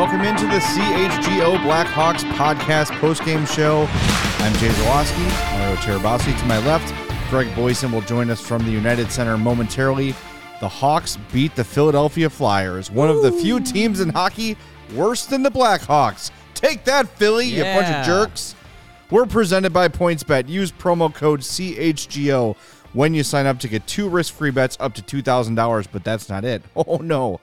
Welcome into the CHGO Blackhawks podcast postgame show. I'm Jay Zawaski, Mario Tirabassi to my left. Greg Boysen will join us from the United Center momentarily. The Hawks beat the Philadelphia Flyers, one of the few teams in hockey worse than the Blackhawks. Take that, Philly, you bunch of jerks. We're presented by PointsBet. Use promo code CHGO when you sign up to get two risk-free bets up to $2,000, but that's not it. Oh no.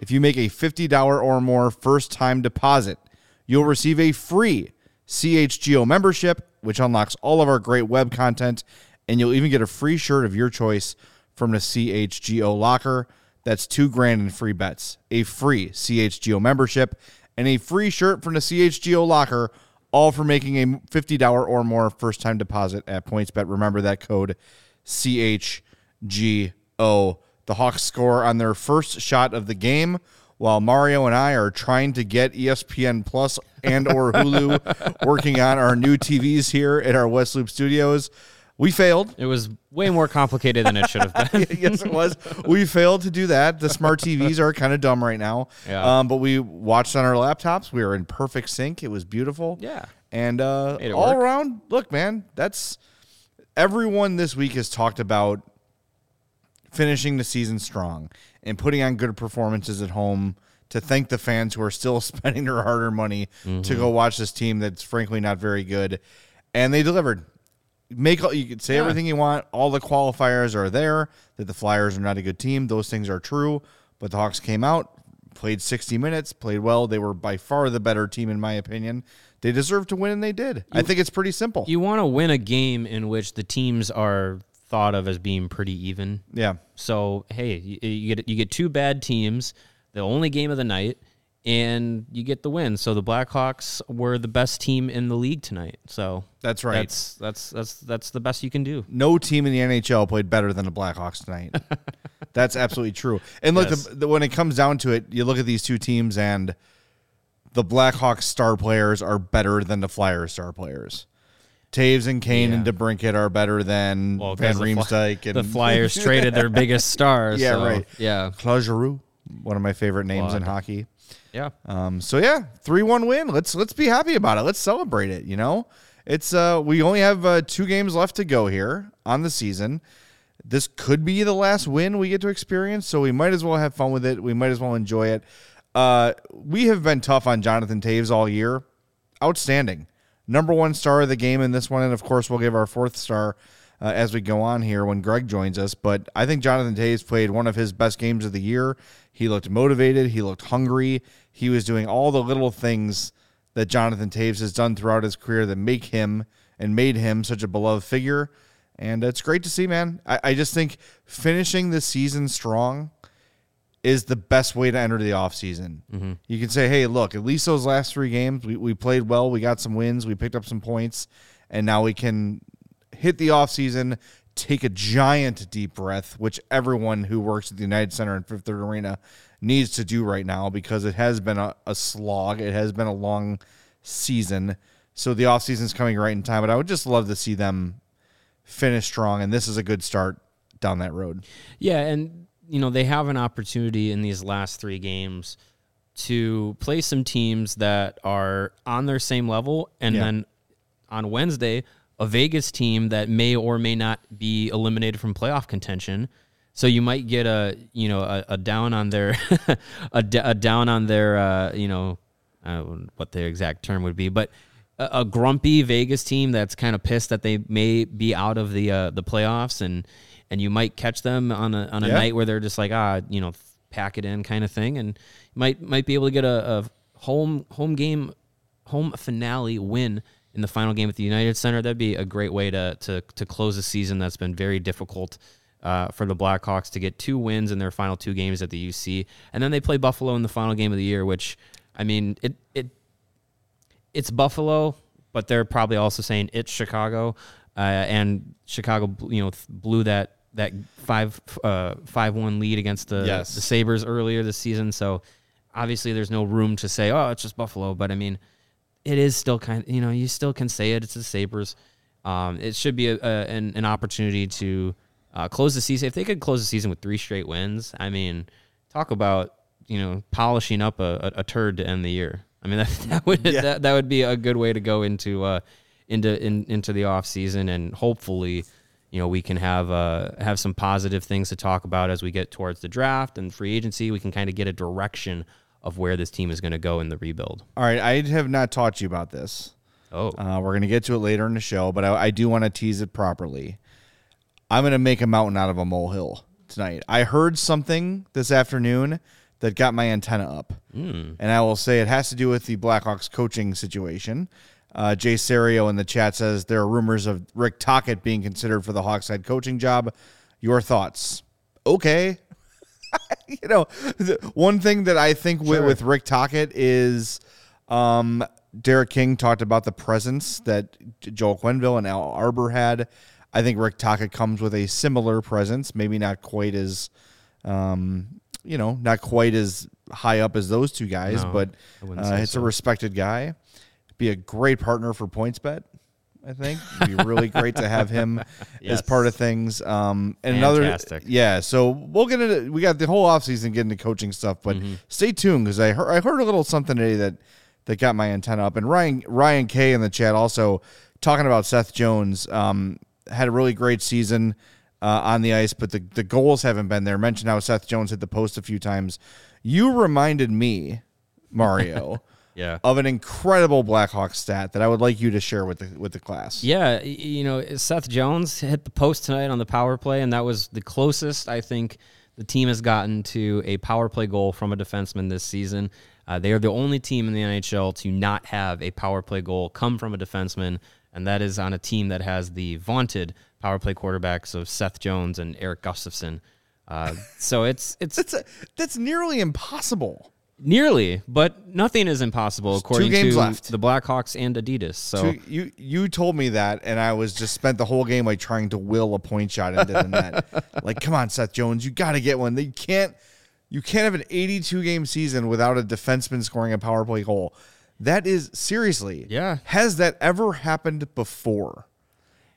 If you make a $50 or more first-time deposit, you'll receive a free CHGO membership, which unlocks all of our great web content, and you'll even get a free shirt of your choice from the CHGO locker. That's two grand in free bets, a free CHGO membership, and a free shirt from the CHGO locker, all for making a $50 or more first time deposit at PointsBet. Remember that code CHGO. The Hawks score on their first shot of the game while Mario and I are trying to get ESPN Plus and or Hulu working on our new TVs here at our West Loop Studios. We failed. It was way more complicated than it should have been. yes, it was. We failed to do that. The smart TVs are kind of dumb right now. Yeah. Um, but we watched on our laptops. We were in perfect sync. It was beautiful. Yeah. And uh, all work. around, look, man, that's everyone this week has talked about finishing the season strong and putting on good performances at home to thank the fans who are still spending their hard-earned money to go mm-hmm. watch this team that's frankly not very good. And they delivered. Make all, you can say Yeah. everything you want. All the qualifiers are there that the Flyers are not a good team. Those things are true. But the Hawks came out, played 60 minutes, played well. They were by far the better team in my opinion. They deserved to win and they did. I think it's pretty simple. You want to win a game in which the teams are thought of as being pretty even. yeah. So hey, you, you get you get two bad teams, the only game of the night, and you get the win. So the Blackhawks were the best team in the league tonight. So That's right. That's that's that's that's the best you can do. no team in the NHL played better than the Blackhawks tonight. That's absolutely true. And look, Yes. the, the, when it comes down to it, you look at these two teams, and the Blackhawks star players are better than the Flyers star players. Toews and Kane and Yeah. DeBrincat are better than Well, Van 'cause the Fly- Riemsdyk and The Flyers traded their biggest stars. Yeah, so, right. Yeah, Claude Giroux, one of my favorite names in hockey. yeah. Um, so yeah, three one win. Let's let's be happy about it. Let's celebrate it. You know, it's uh, we only have uh, two games left to go here on the season. This could be the last win we get to experience, so we might as well have fun with it. We might as well enjoy it. Uh, we have been tough on Jonathan Toews all year. Outstanding, number one star of the game in this one, and of course we'll give our fourth star uh, as we go on here when Greg joins us. But I think Jonathan Toews played one of his best games of the year. He looked motivated. He looked hungry. He was doing all the little things that Jonathan Toews has done throughout his career that make him and made him such a beloved figure. And it's great to see, man. I, I just think finishing the season strong is the best way to enter the offseason. Mm-hmm. You can say, hey, look, at least those last three games, we, we played well. We got some wins. We picked up some points. And now we can hit the offseason, take a giant deep breath, which everyone who works at the United Center and Fifth Third Arena needs to do right now because it has been a, a slog. It has been a long season. So the offseason is coming right in time. But I would just love to see them finish strong. And this is a good start down that road. Yeah, and you know they have an opportunity in these last three games to play some teams that are on their same level, and Yeah. then on Wednesday, a Vegas team that may or may not be eliminated from playoff contention. So you might get a you know a, a down on their a, d- a down on their uh, you know uh, what the exact term would be, but a, a grumpy Vegas team that's kind of pissed that they may be out of the uh, the playoffs and and you might catch them on a on a Yeah. night where they're just like ah you know pack it in kind of thing and you might might be able to get a, a home home game home finale win in the final game at the United Center. That'd be a great way to to to close a season that's been very difficult uh, for the Blackhawks to get two wins in their final two games at the UC, and then they play Buffalo in the final game of the year. Which, I mean, it it it's Buffalo, but they're probably also saying it's Chicago, uh, and Chicago, you know, blew that that five uh, five one lead against the Yes. the Sabres earlier this season. So obviously, there's no room to say, oh, it's just Buffalo. But I mean, it is still kind of you know you still can say it. It's the Sabres. Um, it should be a, a, an, an opportunity to uh, close the season. If they could close the season with three straight wins, I mean, talk about you know polishing up a, a, a turd to end the year. I mean that, that would that, that would be a good way to go into uh, into in, into the off season and hopefully you know we can have uh, have some positive things to talk about as we get towards the draft and free agency. We can kind of get a direction of where this team is going to go in the rebuild. All right, I have not taught you about this. Oh, Uh, we're going to get to it later in the show, but I, I do want to tease it properly. I'm going to make a mountain out of a molehill tonight. I heard something this afternoon that got my antenna up, and I will say it has to do with the Blackhawks coaching situation. Uh, Jay Serio in the chat says there are rumors of Rick Tocchet being considered for the Hawks head coaching job. Your thoughts? Okay. you know, the one thing that I think with, with Rick Tocchet is um, Derek King talked about the presence that Joel Quenneville and Al Arbour had. I think Rick Tocchet comes with a similar presence, maybe not quite as, um, you know, not quite as high up as those two guys, No, but uh, it's a respected guy. Be a great partner for PointsBet. I think It'd be really great to have him as part of things. Um, and Fantastic. another, yeah. So we'll get into we got the whole offseason getting into coaching stuff, but Mm-hmm. stay tuned because I heard I heard a little something today that that got my antenna up. And Ryan Ryan K in the chat also talking about Seth Jones. Um, had a really great season uh, on the ice, but the the goals haven't been there. Mentioned how Seth Jones hit the post a few times. You reminded me, Mario. yeah. Of an incredible Blackhawks stat that I would like you to share with the with the class. Yeah, you know, Seth Jones hit the post tonight on the power play, and that was the closest I think the team has gotten to a power play goal from a defenseman this season. Uh, they are the only team in the NHL to not have a power play goal come from a defenseman, and that is on a team that has the vaunted power play quarterbacks of Seth Jones and Erik Gustafsson. Uh, so it's it's That's a, that's nearly impossible. Nearly, but nothing is impossible according games to left. the Blackhawks and Adidas. So So you you told me that, and I was just spent the whole game like trying to will a point shot into the net. like, come on, Seth Jones, you got to get one. You can't you can't have an 82 game season without a defenseman scoring a power play goal. That is seriously. Yeah. Has that ever happened before?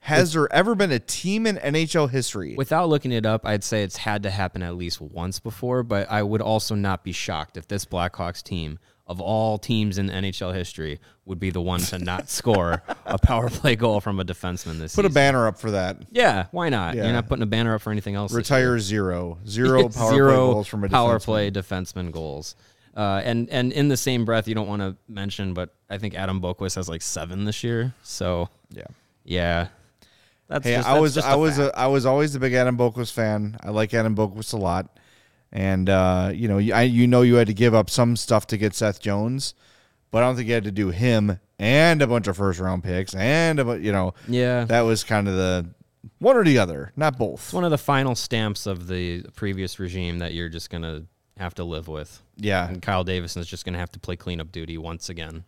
Has there ever been a team in NHL history? Without looking it up, I'd say it's had to happen at least once before, but I would also not be shocked if this Blackhawks team, of all teams in NHL history, would be the one to not score a power play goal from a defenseman this year. Put a banner up for that. yeah, why not? Yeah. You're not putting a banner up for anything else. Retire zero. Zero power play Zero goals from a power defenseman. play defenseman goals. Uh, and and in the same breath, you don't want to mention, but I think Adam Boqvist has like seven this year. So Yeah. yeah, that's Hey, just, I that's was just I was a, I was always a big Adam Boqvist fan. I like Adam Boqvist a lot, and uh, you know, you- I you know you had to give up some stuff to get Seth Jones, but I don't think you had to do him and a bunch of first round picks and a you know yeah. that was kind of the one or the other, not both. It's one of the final stamps of the previous regime that you're just gonna have to live with. Yeah. And Kyle Davidson is just gonna have to play cleanup duty once again.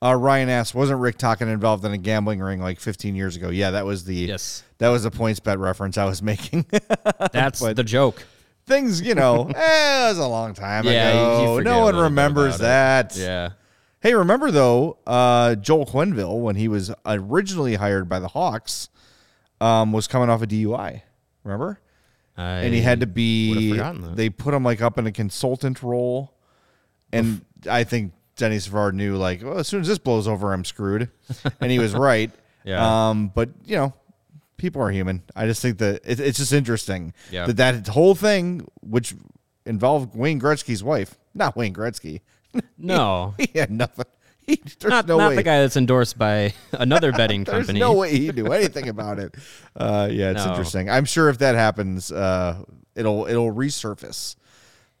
Uh, Ryan asked, wasn't Rick Tocchet involved in a gambling ring like 15 years ago? Yeah, that was the Yes. that was the points bet reference I was making. That's the joke. Things, you know, eh, it was a long time Yeah, ago. no one remembers about it. that. Yeah. Hey, remember though, uh, Joel Quenneville when he was originally hired by the Hawks, um, was coming off a DUI. Remember, and he had to be. that. They put him like up in a consultant role, and I think Denis Savard knew like, well, as soon as this blows over, I'm screwed, and he was right. Yeah. Um, but you know, people are human. I just think that it, it's just interesting Yeah. that that whole thing, which involved Wayne Gretzky's wife, not Wayne Gretzky. No. He had nothing. He, there's not no not way. the guy that's endorsed by another betting company. There's company. no way he knew anything about it. Uh, yeah, it's No. interesting. I'm sure if that happens, uh, it'll it'll resurface.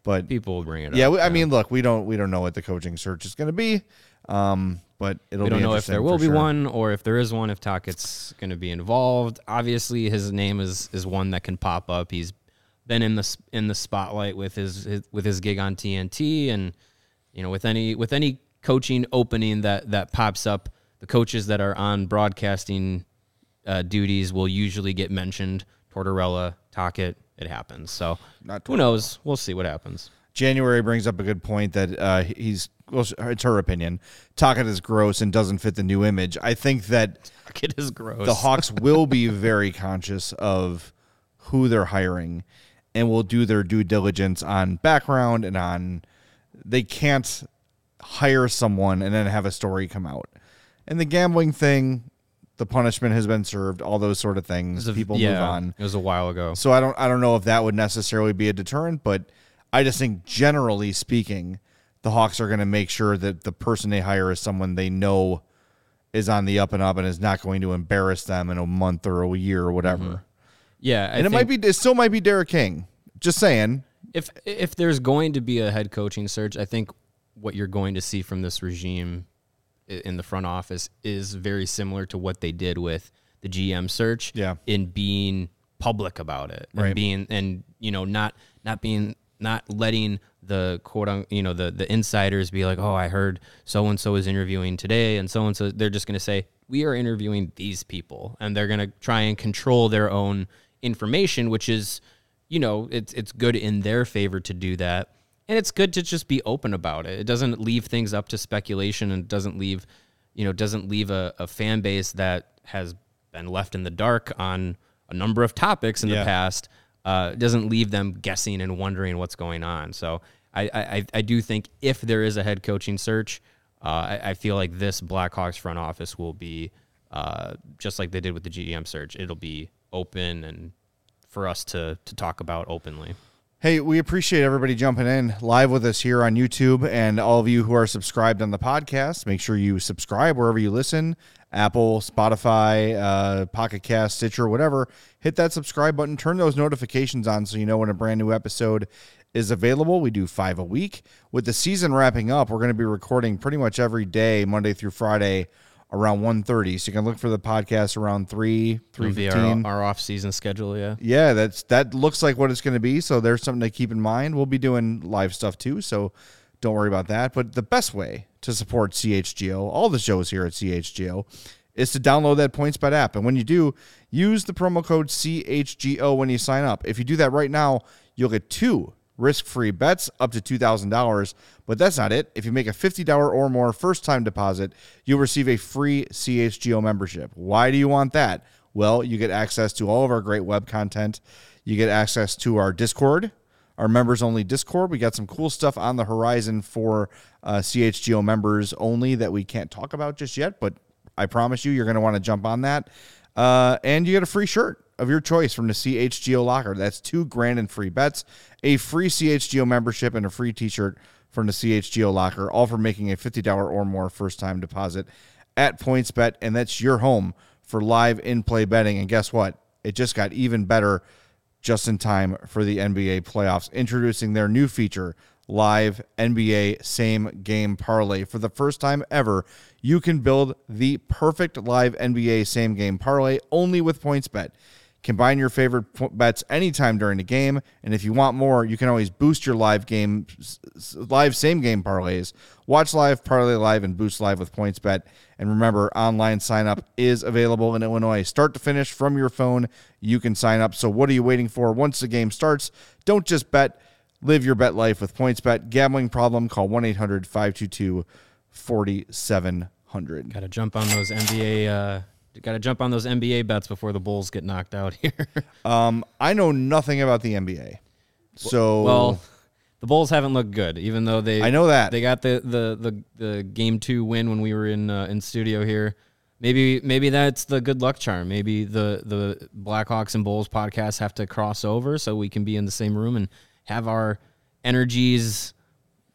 But People will bring it yeah, up. we, I mean, look, we don't we don't know what the coaching search is going to be. Um, but it'll we don't know if there will be sure. one or if there is one. If Tocchet's going to be involved, obviously his name is is one that can pop up. He's been in the in the spotlight with his, his with his gig on TNT, and you know with any with any coaching opening that that pops up, the coaches that are on broadcasting uh, duties will usually get mentioned. Tortorella, Tocchet, it happens. So Not who knows? We'll see what happens. January brings up a good point that uh, he's well, it's her opinion. Tocchet is gross and doesn't fit the new image. I think that Tocchet is gross. the Hawks will be very conscious of who they're hiring and will do their due diligence on background and on they can't hire someone and then have a story come out. And the gambling thing, the punishment has been served, all those sort of things. People yeah, move on. It was a while ago. So I don't I don't know if that would necessarily be a deterrent, but I just think generally speaking, the Hawks are going to make sure that the person they hire is someone they know is on the up and up and is not going to embarrass them in a month or a year or whatever. Mm-hmm. Yeah, I And it might be it still might be Derek King. Just saying. if if there's going to be a head coaching search, I think what you're going to see from this regime in the front office is very similar to what they did with the GM search. Yeah. in being public about it and Right. being and you know not not being not letting the quote un, you know the the insiders be like oh I heard so and so is interviewing today and so and so they're just going to say we are interviewing these people and they're going to try and control their own information which is you know it's it's good in their favor to do that and it's good to just be open about it. It doesn't leave things up to speculation and doesn't leave you know doesn't leave a, a fan base that has been left in the dark on a number of topics in Yeah. the past. Uh, doesn't leave them guessing and wondering what's going on. So I, I, I do think if there is a head coaching search uh, I, I feel like this Blackhawks front office will be uh, just like they did with the GM search. It'll be open and for us to to talk about openly Hey, we appreciate everybody jumping in live with us here on YouTube and all of you who are subscribed on the podcast. Make sure you subscribe wherever you listen Apple, Spotify, uh, Pocket Cast, Stitcher, whatever. Hit that subscribe button, turn those notifications on so you know when a brand new episode is available. We do five a week. With the season wrapping up, we're going to be recording pretty much every day, Monday through Friday, around 1.30. So you can look for the podcast around 3, It'll be 3.15. our, our off season schedule yeah Yeah, that's that looks like what it's going to be. So there's something to keep in mind. We'll be doing live stuff too, so don't worry about that. But the best way to support CHGO, all the shows here at CHGO, is to download that PointsBet app. And when you do, use the promo code CHGO when you sign up. If you do that right now, you'll get two risk-free bets up to $2,000. But that's not it. If you make a $50 or more first-time deposit, you'll receive a free CHGO membership. Why do you want that? Well, you get access to all of our great web content. You get access to our Discord, our members only Discord. We got some cool stuff on the horizon for uh, CHGO members only that we can't talk about just yet, but I promise you, you're going to want to jump on that. Uh, and you get a free shirt of your choice from the CHGO locker. That's two grand in free bets, a free CHGO membership, and a free t shirt from the CHGO locker, all for making a $50 or more first time deposit at PointsBet. And that's your home for live in play betting. And guess what? It just got even better just in time for the NBA playoffs, introducing their new feature, Live NBA Same Game Parlay. For the first time ever, you can build the perfect live NBA Same Game Parlay only with PointsBet. Combine your favorite bets anytime during the game, and if you want more, you can always boost your live game, live same game parlays. Watch live, parlay live, and boost live with PointsBet. And remember, online sign up is available in Illinois, start to finish from your phone. You can sign up. So what are you waiting for? Once the game starts, don't just bet. Live your bet life with PointsBet. Gambling problem? Call 1 800 522 4700. Got to jump on those NBA. Uh, Got to jump on those NBA bets before the Bulls get knocked out here. Um, I know nothing about the NBA. So, well, the Bulls haven't looked good, even though they. I know that. they got the the the, the game two win when we were in uh, in studio here. Maybe maybe that's the good luck charm. Maybe the the Blackhawks and Bulls podcast have to cross over so we can be in the same room and have our energies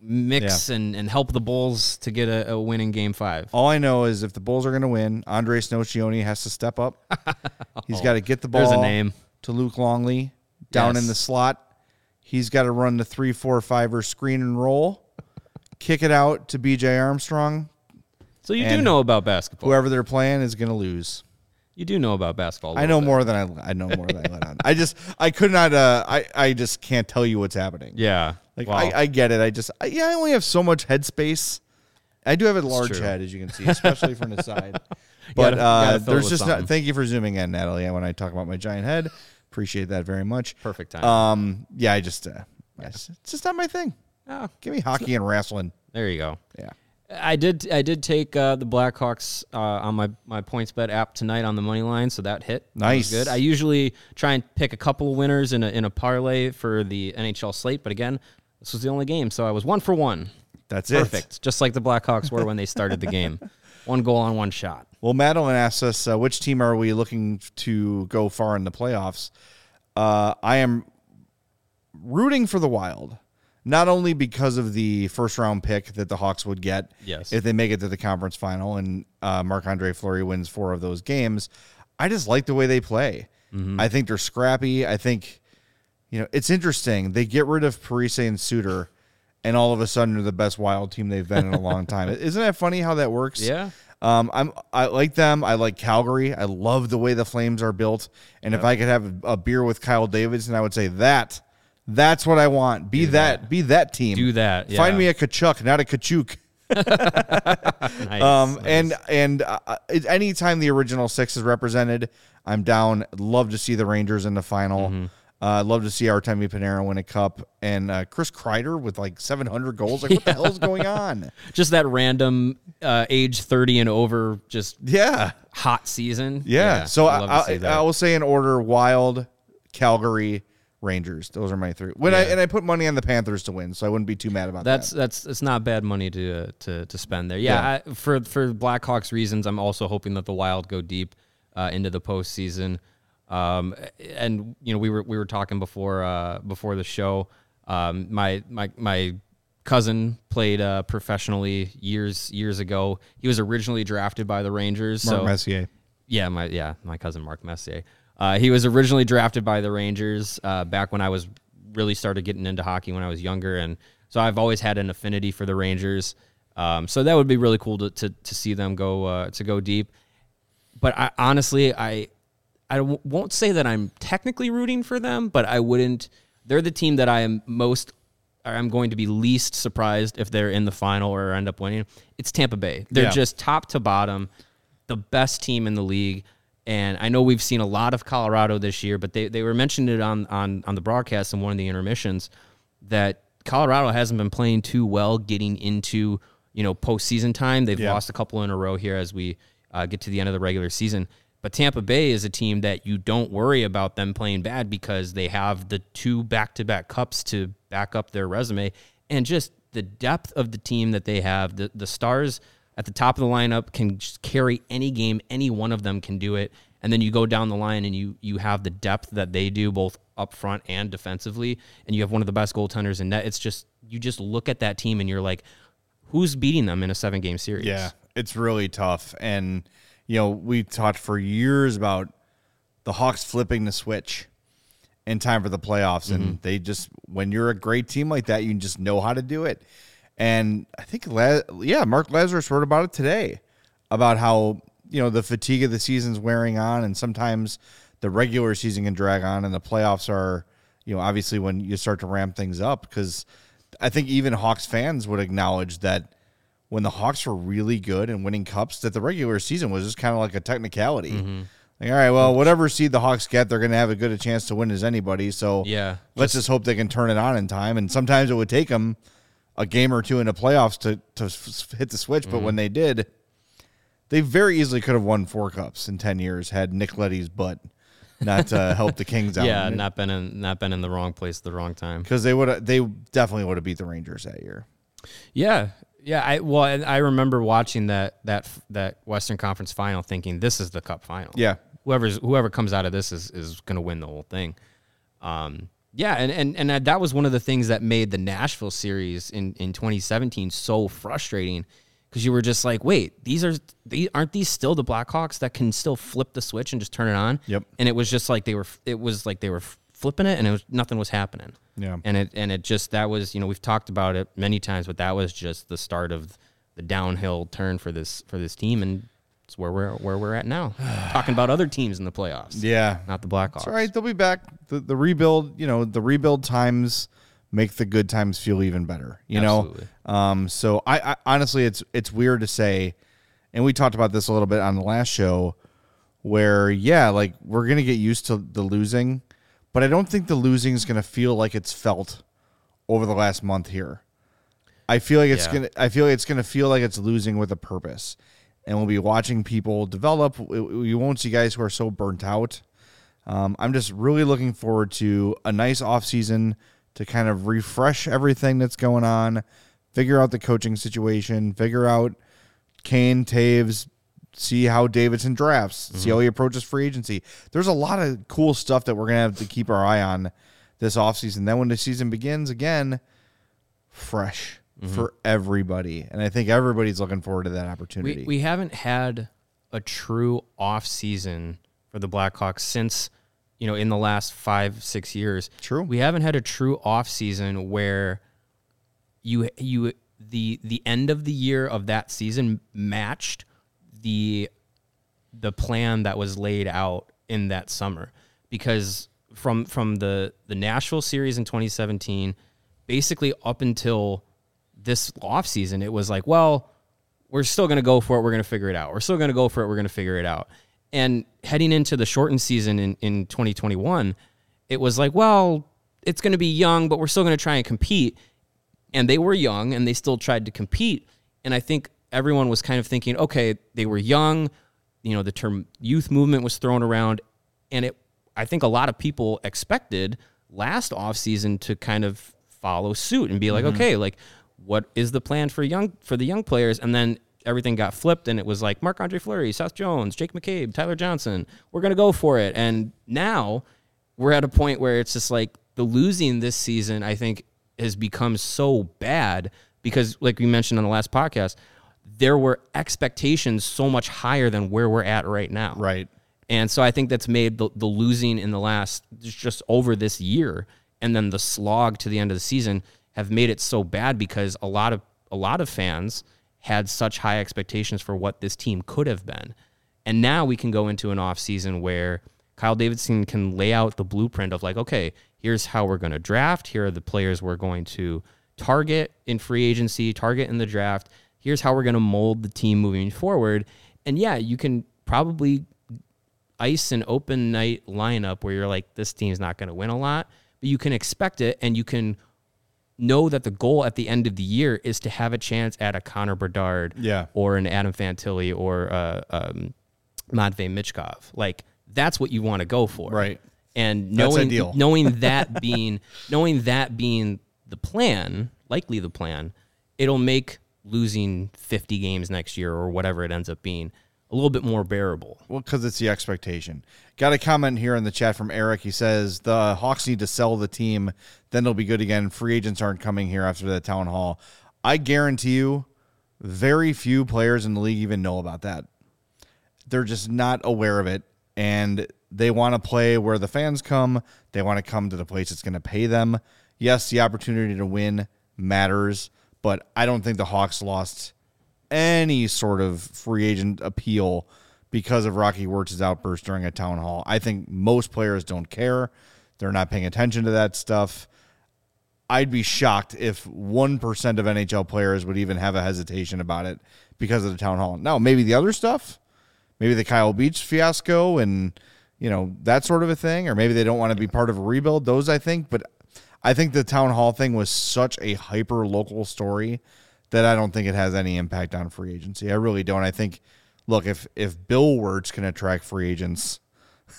mix and, and help the Bulls to get a, a win in game five. all I know is if the Bulls are going to win, Andre Snowcioni has to step up. He's got to get the ball There's a name. to Luke Longley down in the slot. He's got to run the three, four, fiver screen and roll, kick it out to BJ Armstrong, So you do know about basketball. Whoever they're playing is going to lose. you do know about basketball. I know bit. more than I I know more than I let on. I just I could not uh I I just can't tell you what's happening. Yeah. Like Wow. I, I get it. I just I, yeah, I only have so much headspace. I do have a large head, as you can see, especially from the side. But Gotta- gotta uh, there's just not. Thank you for zooming in, Natalie. When I talk about my giant head, appreciate that very much. Perfect time. Um, yeah, I just uh, it's, it's just not my thing. Oh, Give me hockey and wrestling. there you go. Yeah. I did. I did take uh, the Blackhawks uh, on my my points bet app tonight on the money line, so that hit. That was Nice. good. I usually try and pick a couple of winners in a in a parlay for the NHL slate, but again, this was the only game, so I was one for one. That's it. Perfect, just like the Blackhawks were when they started the game. One goal on one shot. Well, Madeline asks us, uh, which team are we looking to go far in the playoffs? Uh, I am rooting for the Wild, not only because of the first round pick that the Hawks would get Yes. if they make it to the conference final and uh, Marc Andre Fleury wins four of those games. I just like the way they play. I think they're scrappy. I think, you know, it's interesting. They get rid of Parise and Suter. And all of a sudden, they're the best wild team they've been in a long time. Isn't that funny how that works? Yeah. Um, I'm I like them. I like Calgary. I love the way the Flames are built. And if I could have a, beer with Kyle Davidson, I would say that. That's what I want. Be that, Be that team. Do that, Find me a Tkachuk, not a Tkachuk. Nice. Um, nice. and and uh, it- anytime the original six is represented, I'm down. Love to see the Rangers in the final. Mm-hmm. Uh, love to see Artemi Panarin win a cup and uh, Chris Kreider with like 700 goals. Like, what the hell is going on? just that random uh, age thirty and over, just Yeah, hot season. yeah. so I'd I, love to see I. I will say in order: Wild, Calgary, Rangers. Those are my three. When I and I put money on the Panthers to win, so I wouldn't be too mad about That's that. that's it's not bad money to uh, to to spend there. Yeah, I, for for Blackhawks reasons, I'm also hoping that the Wild go deep uh, into the postseason. Um, and you know, we were we were talking before uh, before the show. Um, my my my cousin played uh, professionally years years ago. He was originally drafted by the Rangers. Mark so Messier. yeah, my yeah, my cousin Mark Messier. Uh, he was originally drafted by the Rangers uh, back when I was really started getting into hockey when I was younger, and so I've always had an affinity for the Rangers. Um, so that would be really cool to to, to see them go uh, to go deep. But I, honestly, I I w- won't say that I'm technically rooting for them, but I wouldn't. They're the team that I am most. I'm going to be least surprised if they're in the final or end up winning. It's Tampa Bay. They're Yeah. just top to bottom, the best team in the league. And I know we've seen a lot of Colorado this year, but they, they were mentioned it on, on, on the broadcast in one of the intermissions that Colorado hasn't been playing too well getting into, you know, postseason time. They've Yeah. lost a couple in a row here as we uh, get to the end of the regular season. But Tampa Bay is a team that you don't worry about them playing bad because they have the two back to back cups to back up their resume. And just the depth of the team that they have, the, the stars at the top of the lineup can just carry any game. Any one of them can do it. And then you go down the line and you you have the depth that they do both up front and defensively. And you have one of the best goaltenders in net. It's just, you just look at that team and you're like, who's beating them in a seven game series? Yeah, it's really tough. And, you know, we talked for years about the Hawks flipping the switch in time for the playoffs. And mm-hmm. they just, when you're a great team like that, you just know how to do it. And I think, yeah, Mark Lazerus wrote about it today about how, you know, the fatigue of the season's wearing on. And sometimes the regular season can drag on and the playoffs are, you know, obviously when you start to ramp things up. Because I think even Hawks fans would acknowledge that when the Hawks were really good and winning cups, that the regular season was just kind of like a technicality. Mm-hmm. Like, all right, well, whatever seed the Hawks get, they're going to have as good a chance to win as anybody. So Yeah. let's just hope they can turn it on in time. And sometimes it would take them a game or two in the playoffs to to hit the switch, but Mm-hmm. when they did, they very easily could have won four cups in ten years had Nick Leddy's butt not uh, helped the Kings out. Yeah, not been in not been in the wrong place at the wrong time. because they would they definitely would have beat the Rangers that year. Yeah, yeah. I well, and I remember watching that that that Western Conference final, thinking this is the Cup final. Yeah. whoever's whoever comes out of this is is going to win the whole thing. Um, yeah, and and and that was one of the things that made the Nashville series in in 2017 so frustrating because you were just like, wait, these are these aren't these still the Blackhawks that can still flip the switch and just turn it on? Yep. And it was just like they were it was like they were flipping it and it was nothing was happening. Yeah. And it and it just that was you know we've talked about it many times, but that was just the start of the downhill turn for this for this team, and it's where we're where we're at now. Talking about other teams in the playoffs, Yeah. not the Blackhawks. It's all right. They'll be back. The, the rebuild, you know, the rebuild times make the good times feel even better. You Absolutely. know, um. So I, I honestly, it's it's weird to say, and we talked about this a little bit on the last show, where yeah, like we're gonna get used to the losing, but I don't think the losing is gonna feel like it's felt over the last month here. I feel like it's Yeah. gonna. I feel like it's gonna feel like it's losing with a purpose, and we'll be watching people develop. We, we won't see guys who are so burnt out. Um, I'm just really looking forward to a nice off season to kind of refresh everything that's going on, figure out the coaching situation, figure out Kane, Toews, see how Davidson drafts, see how mm-hmm. he approaches free agency. There's a lot of cool stuff that we're going to have to keep our eye on this offseason. Then when the season begins again, fresh mm-hmm. for everybody. And I think everybody's looking forward to that opportunity. We we haven't had a true off season for the Blackhawks since you know in the last five six years. True. We haven't had a true off season where you you the the end of the year of that season matched the the plan that was laid out in that summer. Because from from the the Nashville series in 2017 basically up until this offseason it was like well we're still going to go for it we're going to figure it out. We're still going to go for it we're going to figure it out. And heading into the shortened season in, in 2021 it was like well it's going to be young but we're still going to try and compete. And they were young and they still tried to compete. And i think everyone was kind of thinking okay they were young you know the term youth movement was thrown around and it i think a lot of people expected last offseason to kind of follow suit and be like mm-hmm. okay like what is the plan for young for the young players and then everything got flipped and it was like Marc Andre Fleury, Seth Jones, Jake McCabe, Tyler Johnson. We're gonna go for it. And now we're at a point where it's just like the losing this season, I think, has become so bad because, like we mentioned on the last podcast, there were expectations so much higher than where we're at right now. right. And so I think that's made the, the losing in the last just over this year and then the slog to the end of the season have made it so bad because a lot of a lot of fans had such high expectations for what this team could have been. And now we can go into an off season where Kyle Davidson can lay out the blueprint of like, okay, here's how we're going to draft. Here are the players we're going to target in free agency, target in the draft. Here's how we're going to mold the team moving forward. And yeah, you can probably ice an open night lineup where you're like, this team's not going to win a lot, but you can expect it and you can know that the goal at the end of the year is to have a chance at a Connor Bedard Yeah. or an Adam Fantilli or uh, um, Matvey Michkov. Like, that's what you want to go for. Right. And knowing, knowing that being knowing that being the plan, likely the plan, it'll make losing 50 games next year or whatever it ends up being a little bit more bearable. Well, because it's the expectation. Got a comment here in the chat from Eric. He says the Hawks need to sell the team, then they'll be good again. Free agents aren't coming here after the town hall. I guarantee you, very few players in the league even know about that. They're just not aware of it, and they want to play where the fans come. They want to come to the place that's going to pay them. Yes, the opportunity to win matters, but I don't think the Hawks lost any sort of free agent appeal because of Rocky Wirtz's outburst during a town hall. I think most players don't care. They're not paying attention to that stuff. I'd be shocked if 1% of NHL players would even have a hesitation about it because of the town hall. Now, maybe the other stuff, maybe the Kyle Beach fiasco and, you know, that sort of a thing, or maybe they don't want to be part of a rebuild. Those, I think, but I think the town hall thing was such a hyper local story that I don't think it has any impact on free agency. I really don't. I think, look, if if Bill Wirtz can attract free agents,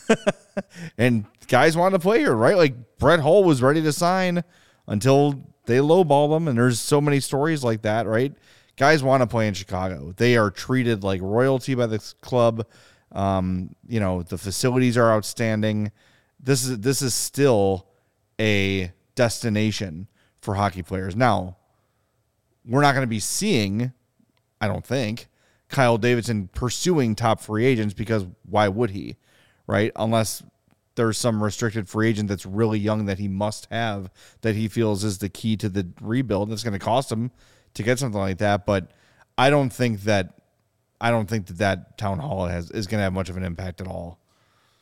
and guys want to play here, right? Like Brett Hull was ready to sign until they lowball them, and there's so many stories like that, right? Guys want to play in Chicago. They are treated like royalty by this club. Um, you know, the facilities are outstanding. This is this is still a destination for hockey players. Now, we're not going to be seeing, I don't think, Kyle Davidson pursuing top free agents because why would he, right? Unless there's some restricted free agent that's really young that he must have that he feels is the key to the rebuild. And it's going to cost him to get something like that. But I don't think that I don't think that that town hall has is going to have much of an impact at all.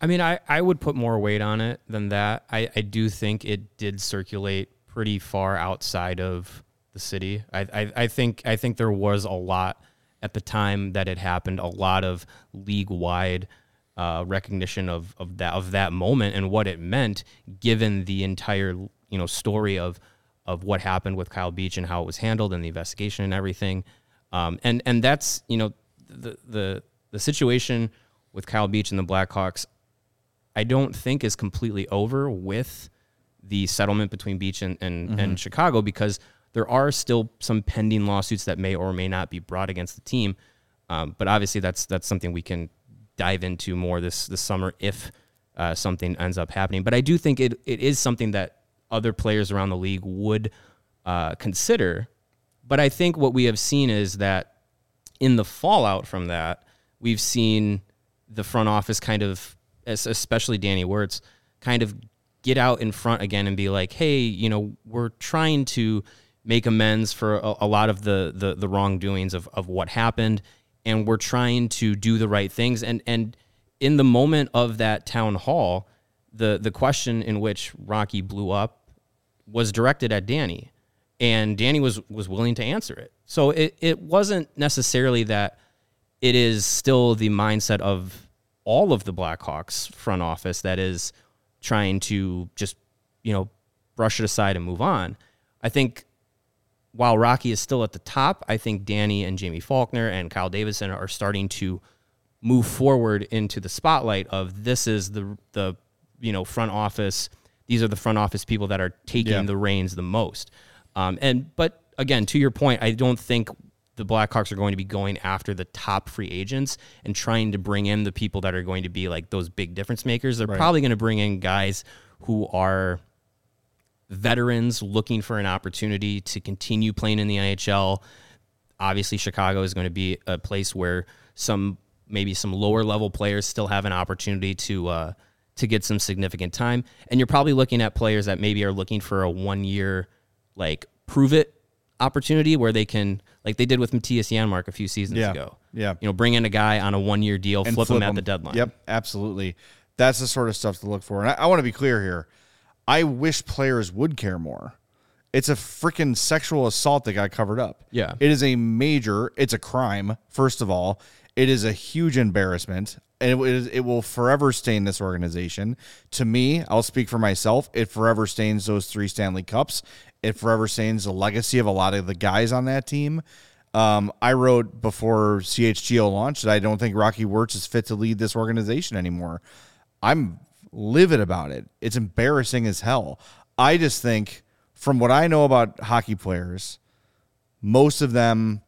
I mean, I, I would put more weight on it than that. I, I do think it did circulate pretty far outside of the city. I, I, I think I think there was a lot at the time that it happened, a lot of league wide uh, recognition of, of that of that moment and what it meant, given the entire you know story of of what happened with Kyle Beach and how it was handled and the investigation and everything. Um, and and that's you know the the the situation with Kyle Beach and the Blackhawks. I don't think is completely over with the settlement between Beach and and, Mm-hmm. and Chicago because there are still some pending lawsuits that may or may not be brought against the team. Um, but obviously, that's that's something we can dive into more this this summer if uh, something ends up happening. But I do think it it is something that other players around the league would uh, consider. But I think what we have seen is that in the fallout from that, we've seen the front office kind of, especially Danny Wirtz, kind of get out in front again and be like, hey, you know, we're trying to make amends for a, a lot of the, the the wrongdoings of, of what happened, and we're trying to do the right things. And and in the moment of that town hall, the the question in which Rocky blew up was directed at Danny, and Danny was was willing to answer it. So it it wasn't necessarily that it is still the mindset of all of the Blackhawks front office that is trying to just you know brush it aside and move on. I think while Rocky is still at the top, I think Danny and Jaime Faulkner and Kyle Davidson are starting to move forward into the spotlight of this is the the you know front office. These are the front office people that are taking Yeah. the reins the most. Um, and but again, to your point, I don't think the Blackhawks are going to be going after the top free agents and trying to bring in the people that are going to be like those big difference makers. They're probably going to bring in guys who are veterans looking for an opportunity to continue playing in the NHL. Obviously, Chicago is going to be a place where some maybe some lower level players still have an opportunity to uh, to get some significant time, and you're probably looking at players that maybe are looking for a one year like prove it opportunity where they can like they did with Mattias Janmark a few seasons Yeah. ago. Yeah. you know, bring in a guy on a one year deal, and flip, him at the deadline. Yep, absolutely. That's the sort of stuff to look for. And I, I want to be clear here. I wish players would care more. It's a freaking sexual assault that got covered up. Yeah. It is a major, it's a crime, first of all. It is a huge embarrassment. And it, is, it will forever stain this organization. To me, I'll speak for myself. It forever stains those three Stanley Cups. It forever stains the legacy of a lot of the guys on that team. Um, I wrote before CHGO launched that I don't think Rocky Wirtz is fit to lead this organization anymore. I'm livid about it. It's embarrassing as hell. I just think, from what I know about hockey players, most of them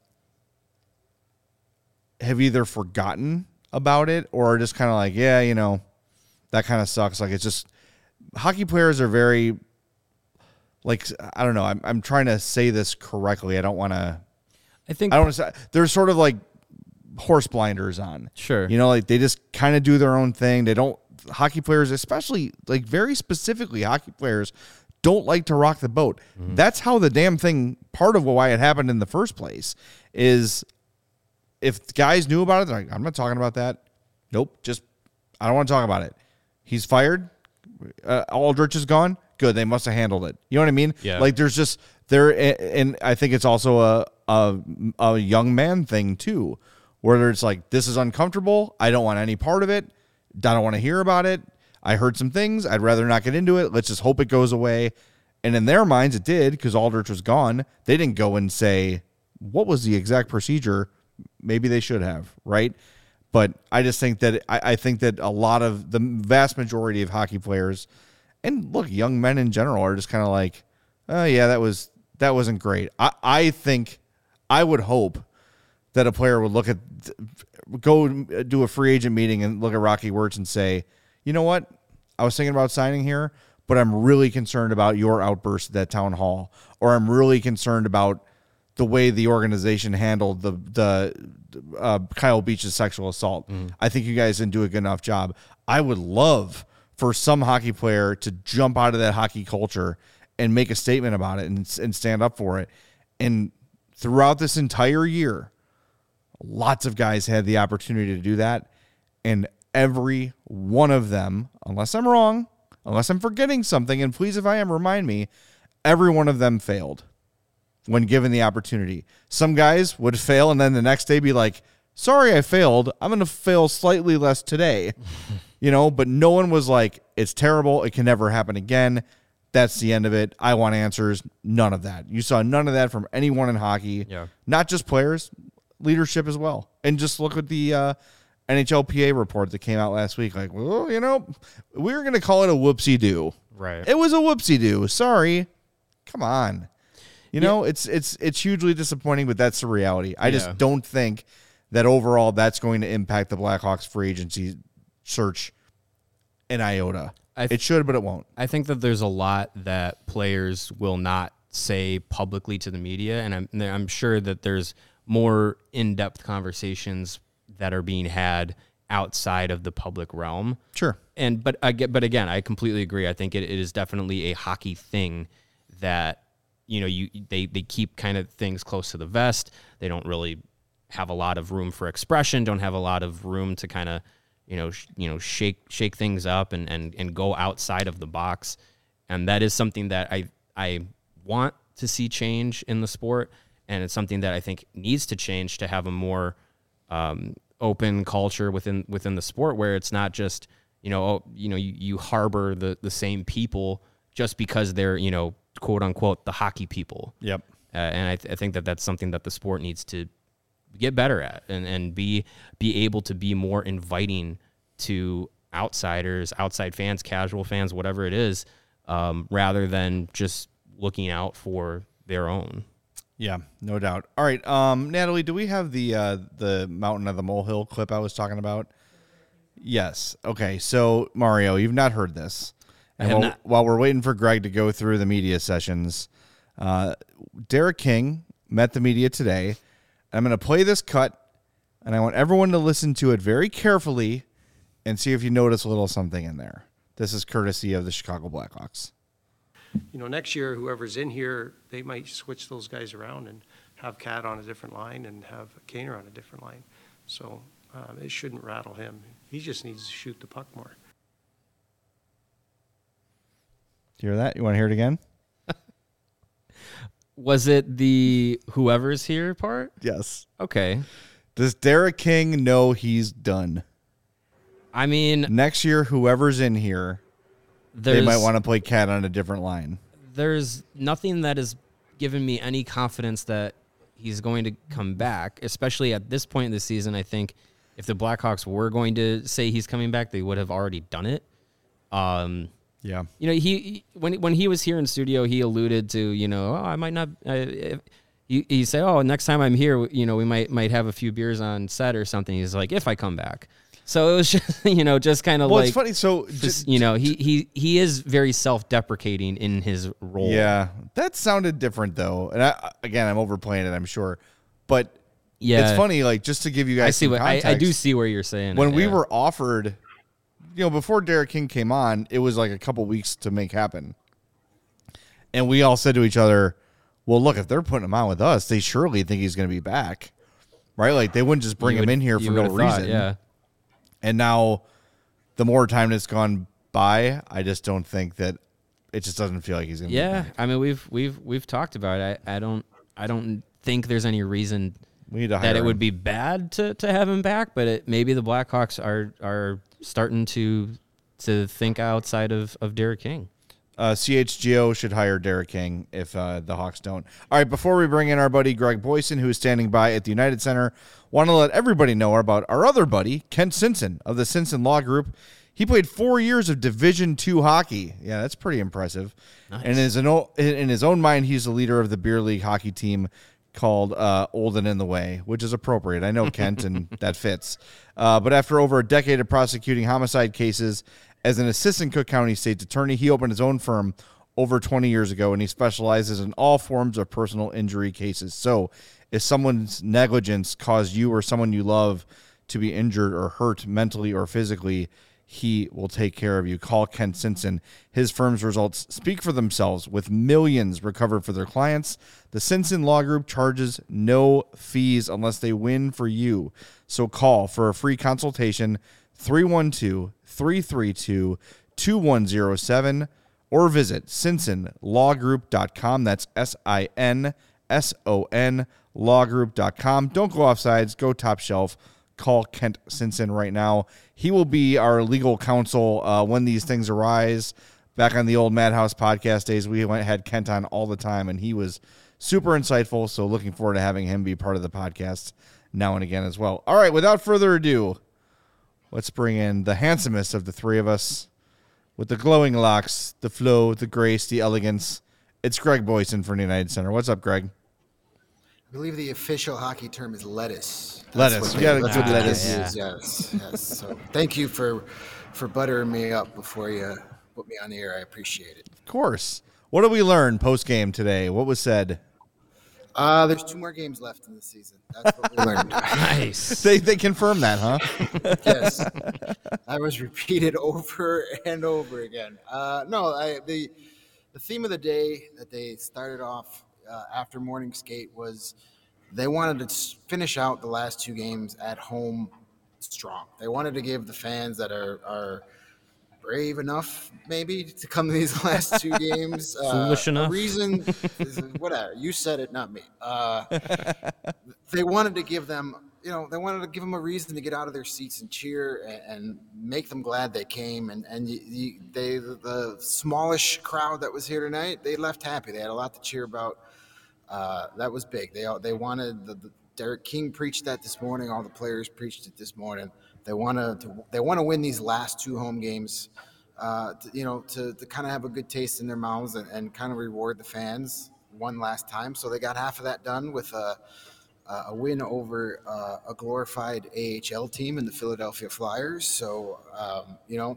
have either forgotten about it or are just kind of like, yeah, you know, that kind of sucks. Like it's just hockey players are very like I don't know. I'm I'm trying to say this correctly. I don't want to. I think I don't want to say they're sort of like horse blinders on. Sure. You know, like they just kind of do their own thing. They don't hockey players, especially like very specifically hockey players don't like to rock the boat. That's how the damn thing part of why it happened in the first place is if guys knew about it, they're like, I'm not talking about that. Nope, just I don't want to talk about it. He's fired. Uh, Aldrich is gone. Good, they must have handled it. You know what I mean? Yeah. Like there's just there, and I think it's also a a, a young man thing too, where it's like this is uncomfortable. I don't want any part of it. I don't want to hear about it. I heard some things. I'd rather not get into it. Let's just hope it goes away. And in their minds, it did because Aldrich was gone. They didn't go and say what was the exact procedure. Maybe they should have, right? But I just think that I, I think that a lot of the vast majority of hockey players, and look, young men in general, are just kind of like, oh yeah, that was that wasn't great. I, I think I would hope that a player would look at go do a free agent meeting and look at Rocky Wirtz and say, you know what, I was thinking about signing here, but I'm really concerned about your outburst at that town hall, or I'm really concerned about the way the organization handled the the uh, Kyle Beach's sexual assault. I think you guys didn't do a good enough job. I would love for some hockey player to jump out of that hockey culture and make a statement about it and, and stand up for it. And throughout this entire year, Lots of guys had the opportunity to do that. And every one of them, unless I'm wrong, unless I'm forgetting something, and please, if I am, remind me, every one of them failed when given the opportunity. Some guys would fail and then the next day be like, sorry, I failed. I'm going to fail slightly less today. you know, but no one was like, it's terrible. It can never happen again. That's the end of it. I want answers. None of that. You saw none of that from anyone in hockey. Yeah. Not just players, leadership as well. And just look at the uh, NHLPA report that came out last week. Like, well, you know, we were going to call it a whoopsie do. Right. It was a whoopsie do. Sorry. Come on. You know, it's it's it's hugely disappointing, but that's the reality. I Yeah. just don't think that overall that's going to impact the Blackhawks free agency search an iota. I th- it should, but it won't. I think that there's a lot that players will not say publicly to the media, and I'm I'm sure that there's more in-depth conversations that are being had outside of the public realm. Sure. And but I get, but again, I completely agree. I think it, it is definitely a hockey thing that you know you they they keep kind of things close to the vest. They don't really have a lot of room for expression. Don't have a lot of room to kind of you know sh- you know shake shake things up and and and go outside of the box. And that is something that I I want to see change in the sport, and it's something that I think needs to change to have a more um, open culture within within the sport where it's not just you know oh, you know you, you harbor the the same people just because they're you know quote unquote the hockey people. Yep. Uh, and I, th- I think that that's something that the sport needs to get better at and, and be be able to be more inviting to outsiders, outside fans, casual fans, whatever it is, um, rather than just looking out for their own. Yeah, no doubt. All right, um, Natalie, do we have the uh, the mountain of the molehill clip I was talking about? Yes. Okay. So Mario, you've not heard this, and while, not. while we're waiting for Greg to go through the media sessions, uh, Derek King met the media today. I'm going to play this cut, and I want everyone to listen to it very carefully and see if you notice a little something in there. This is courtesy of the Chicago Blackhawks. you know, next year, whoever's in here, they might switch those guys around and have Cat on a different line and have Kaner on a different line. So um, it shouldn't rattle him. He just needs to shoot the puck more. Do you hear that? You want to hear it again? Was it the whoever's here part? Yes. Okay. Does Derek King know he's done? I mean, Next year, whoever's in here, they might want to play cat on a different line. there's nothing that has given me any confidence that he's going to come back, especially at this point in the season. I think if the Blackhawks were going to say he's coming back, they would have already done it. Um, Yeah. you know, he he- when when he was here in studio, he alluded to you know, oh, I might not. He he said, oh, next time I'm here, you know, we might might have a few beers on set or something. He's like, if I come back. So it was just you know just kind of Well, like it's funny. So, just you know he he he is very self-deprecating in his role. yeah, that sounded different though. And I, again, I'm overplaying it, I'm sure, but yeah. it's funny. Like just to give you guys, I see some what I, I do see where you're saying. When it, we yeah. were offered, you know, before Derek King came on, it was like a couple weeks to make happen, and we all said to each other, "Well, look, if they're putting him on with us, they surely think he's going to be back." Right, like they wouldn't just bring You him in here for no thought, reason. yeah. And now, the more time that's gone by, I just don't think that it just doesn't feel like he's gonna. be Yeah. I mean we've we've we've talked about it. I, I don't I don't think there's any reason we need to hire that it him. would be bad to, to have him back, but it, maybe the Blackhawks are are starting to to think outside of of Derek King. Uh, CHGO should hire Derek King if uh, the Hawks don't. All right, before we bring in our buddy Greg Boysen, who is standing by at the United Center, want to let everybody know about our other buddy Kent Simpson of the Simpson Law Group. He played four years of Division Two hockey. Yeah, that's pretty impressive. And in his, in his own mind, he's the leader of the beer league hockey team called uh, Olden in the Way, which is appropriate. I know Kent, and that fits. Uh, but after over a decade of prosecuting homicide cases as an assistant Cook County State's attorney, he opened his own firm over 20 years ago, and he specializes in all forms of personal injury cases. So, if someone's negligence caused you or someone you love to be injured or hurt mentally or physically, he will take care of you. Call Ken Simpson. His firm's results speak for themselves with millions recovered for their clients. The Simpson Law Group charges no fees unless they win for you. So call for a free consultation 312 332 2107 or visit simpsonlawgroup.com. That's S I N S O N lawgroup.com. Don't go off sides, go top shelf. Call Kent Simpson right now. He will be our legal counsel uh, when these things arise. Back on the old Madhouse podcast days, we went had Kent on all the time, and he was super insightful. So looking forward to having him be part of the podcast now and again as well. All right, without further ado, let's bring in the handsomest of the three of us with the glowing locks, the flow, the grace, the elegance. It's Greg Boysen from the United Center. What's up, Greg? I believe the official hockey term is lettuce. Lettuce. what Yeah, they- good what they lettuce. use, Yes, yes. So thank you for for buttering me up before you put me on the air. I appreciate it. Of course. What did we learn post game today? What was said? Uh, there's two more games left in the season. That's what we learned. Nice. They they confirmed that, huh? yes, that was repeated over and over again. Uh, no, I, the the theme of the day that they started off uh, after morning skate was they wanted to finish out the last two games at home strong. They wanted to give the fans that are are brave enough, maybe, to come to these last two games. Uh, a reason, whatever. You said it, not me. Uh, they wanted to give them, you know, they wanted to give them a reason to get out of their seats and cheer and, and make them glad they came. And and you, you, they, the smallish crowd that was here tonight, they left happy. They had a lot to cheer about. Uh, that was big. They they wanted the, the Derek King preached that this morning. All the players preached it this morning. They want to they want to win these last two home games. Uh, to, you know, to, to kind of have a good taste in their mouths and, and kind of reward the fans one last time. So they got half of that done with a, a win over uh, a glorified AHL team in the Philadelphia Flyers. So, um, you know,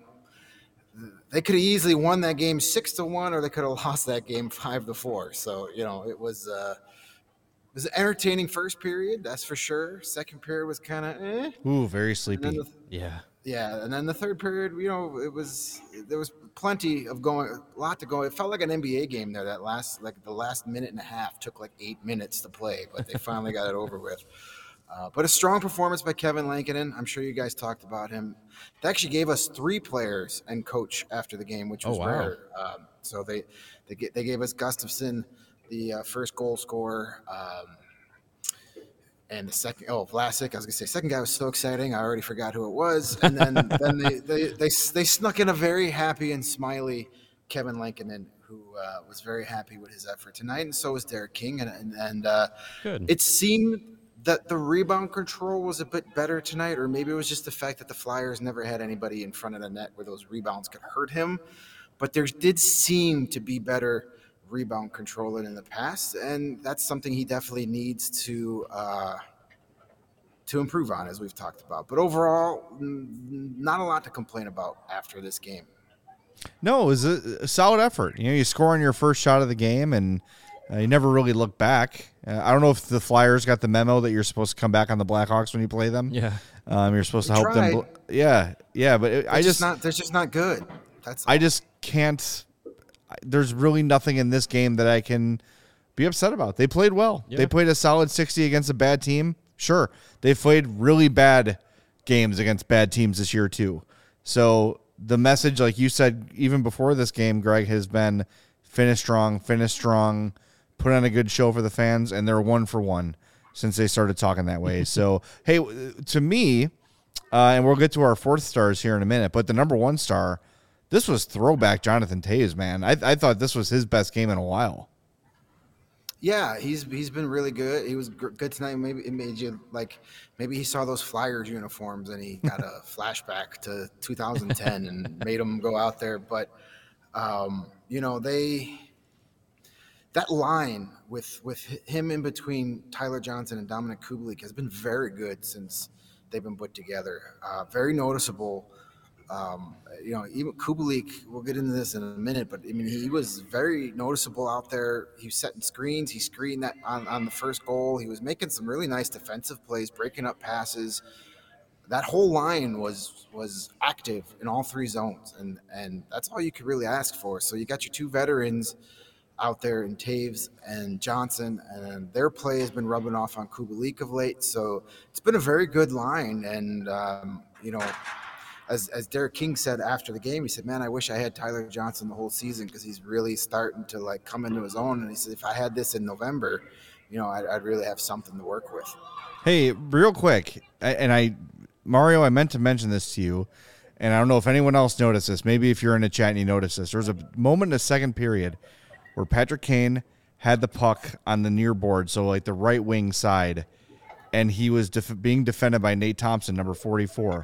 they could have easily won that game six to one, or they could have lost that game five to four. So, you know, it was uh, it was an entertaining first period, that's for sure. Second period was kind of eh. Ooh, very sleepy. the, yeah. yeah, and then the third period, you know, it was there was plenty of going, a lot to go. It felt like an NBA game there. That last, like the last minute and a half, took like eight minutes to play, but they finally got it over with. Uh, but a strong performance by Kevin Lankinen. I'm sure you guys talked about him. They actually gave us three players and coach after the game, which Oh, was wow. rare. Um, so they they get, they gave us Gustafsson, the uh, first goal scorer. Um, and the second, oh, Vlasic, I was gonna say, second guy was so exciting, I already forgot who it was. And then, then they, they, they, they snuck in a very happy and smiley Kevin Lankinen, who uh, was very happy with his effort tonight, and so was Derek King. And, and, and uh, it seemed that the rebound control was a bit better tonight, or maybe it was just the fact that the Flyers never had anybody in front of the net where those rebounds could hurt him. But there did seem to be better rebound control than in the past, and that's something he definitely needs to uh, to improve on, as we've talked about. But overall, not a lot to complain about after this game. No, it was a, a solid effort. You know, you score on your first shot of the game, and uh, you never really look back. Uh, I don't know if the Flyers got the memo that you're supposed to come back on the Blackhawks when you play them. Yeah. um, you're supposed to help them. bl- yeah, yeah, but it, I They're just, not. They're just not good. That's I just can't. There's really nothing in this game that I can be upset about. They played well. Yeah. They played a solid 60 against a bad team. Sure, they played really bad games against bad teams this year too. So the message, like you said, even before this game, Greg has been finish strong, finish strong, put on a good show for the fans, and they're one for one since they started talking that way. so hey, to me, uh, and we'll get to our fourth stars here in a minute, but the number one star, this was throwback Jonathan Toews, man. I, I thought this was his best game in a while. Yeah, he's he's been really good. He was good tonight. Maybe it made you like maybe he saw those Flyers uniforms and he got a flashback to 2010 and made him go out there. But um, you know they that line with with him in between Tyler Johnson and Dominik Kubalik has been very good since they've been put together. Uh, very noticeable. Um, you know, even Kubalik, we'll get into this in a minute, but I mean, he was very noticeable out there. He was setting screens. He screened that on, on the first goal. He was making some really nice defensive plays, breaking up passes. that whole line was was active in all three zones, and and that's all you could really ask for. So you got your two veterans out there in Toews and Johnson, and their play has been rubbing off on Kubalik of late. So it's been a very good line, and um, you know. As, as Derek King said after the game, he said, "Man, I wish I had Tyler Johnson the whole season because he's really starting to like come into his own." And he said, "If I had this in November, you know, I'd, I'd really have something to work with." Hey, real quick, and I, Mario, I meant to mention this to you, and I don't know if anyone else noticed this. Maybe if you're in the chat and you noticed this, there was a moment in the second period where Patrick Kane had the puck on the near board, so like the right wing side, and he was def- being defended by Nate Thompson, number 44.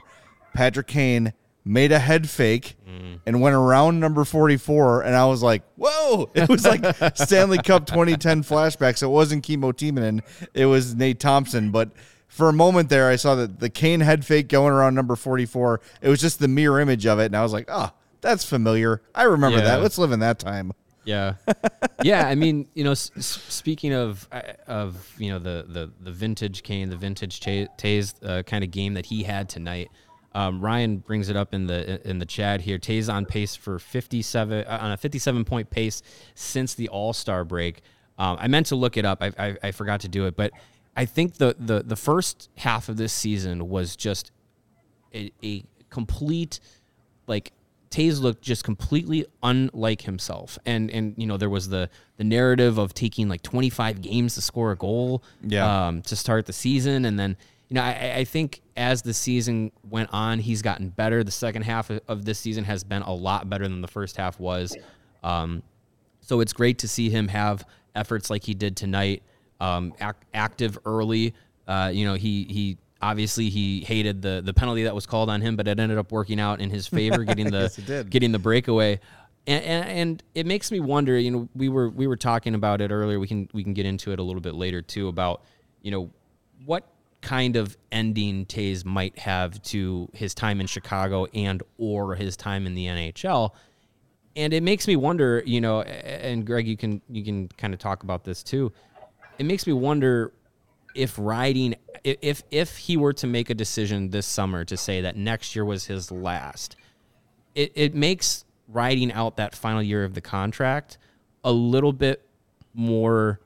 Patrick Kane made a head fake mm. and went around number 44 and I was like, "Whoa!" It was like Stanley Cup 2010 flashbacks. It wasn't Kimmo Timonen, it was Nate Thompson, but for a moment there I saw that the Kane head fake going around number 44. It was just the mirror image of it and I was like, "Oh, that's familiar. I remember Yeah. that. Let's live in that time." Yeah, yeah. I mean, you know, s- speaking of uh, of you know the the the vintage Kane, the vintage Toews uh, kind of game that he had tonight. Um, Ryan brings it up in the in the chat here. Toews on pace for 57 uh, on a 57 point pace since the All Star break. Um, I meant to look it up. I, I I forgot to do it, but I think the the the first half of this season was just a, a complete like Toews looked just completely unlike himself. And and you know, there was the the narrative of taking like 25 games to score a goal Yeah. um, to start the season. And then, you know, I, I think as the season went on, he's gotten better. The second half of- this season has been a lot better than the first half was. Um, so it's great to see him have efforts like he did tonight, um, ac- active early. Uh, you know, he he obviously he hated the the penalty that was called on him, but it ended up working out in his favor, getting the getting the breakaway. And, and, and it makes me wonder. You know, we were we were talking about it earlier. We can we can get into it a little bit later too about you know what kind of ending Toews might have to his time in Chicago and or his time in the NHL and it makes me wonder you know and greg you can you can kind of talk about this too it makes me wonder if riding if if he were to make a decision this summer to say that next year was his last it, it makes riding out that final year of the contract a little bit more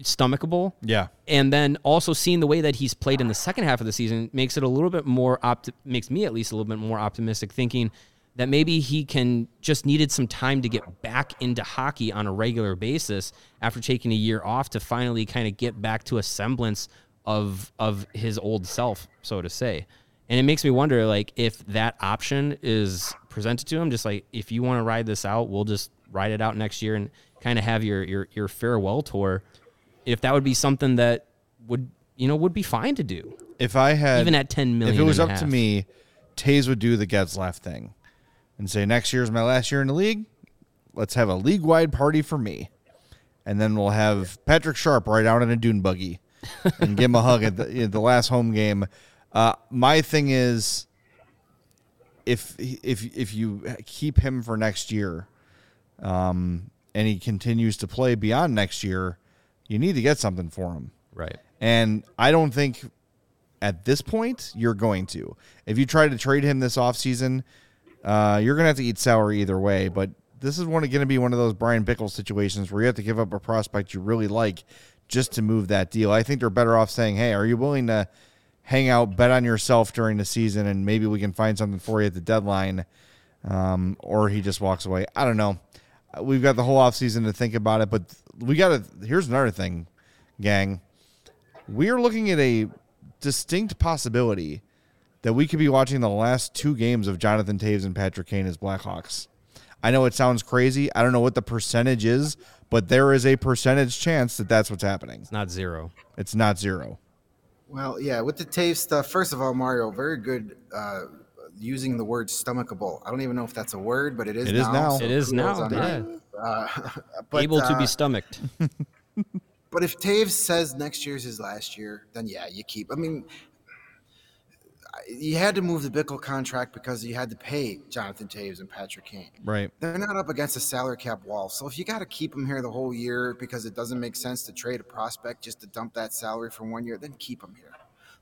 stomachable Yeah. and then also seeing the way that he's played in the second half of the season makes it a little bit more opt- makes me at least a little bit more optimistic thinking that maybe he can just needed some time to get back into hockey on a regular basis after taking a year off to finally kind of get back to a semblance of of his old self so to say. And it makes me wonder like if that option is presented to him just like if you want to ride this out we'll just ride it out next year and kind of have your your your farewell tour. If that would be something that would you know would be fine to do. If I had even at 10 million if it was up a to me, Toews would do the Getzlaf thing and say, next year's my last year in the league. Let's have a league wide party for me. And then we'll have Patrick Sharp right out in a dune buggy and give him a hug at the, at the last home game. Uh, my thing is, if if if you keep him for next year, um, and he continues to play beyond next year, you need to get something for him. right And I don't think at this point you're going to. If you try to trade him this offseason, uh, you're to have to eat sour either way. But this is one going to be one of those Bryan Bickell situations where you have to give up a prospect you really like just to move that deal. I think they're better off saying, hey, are you willing to hang out, bet on yourself during the season, and maybe we can find something for you at the deadline? Um, or he just walks away. I don't know. We've got the whole offseason to think about it, but we got to. Here's another thing, gang we are looking at a distinct possibility that we could be watching the last two games of Jonathan Toews and Patrick Kane as Blackhawks. I know it sounds crazy. I don't know what the percentage is, but there is a percentage chance that that's what's happening. it's not zero It's not zero. Well, yeah, with the Toews stuff, first of all, Mario, very good uh, using the word stomachable. I don't even know if that's a word, but it is It is now. It is kudos now, yeah. Uh, but, able to uh, be stomached But if Toews says next year's his last year, then yeah, you keep. I mean, I- you had to move the Bickell contract because you had to pay Jonathan Toews and Patrick Kane. Right. They're not up against a salary cap wall. So if you got to keep them here the whole year because it doesn't make sense to trade a prospect just to dump that salary for one year, then keep them here.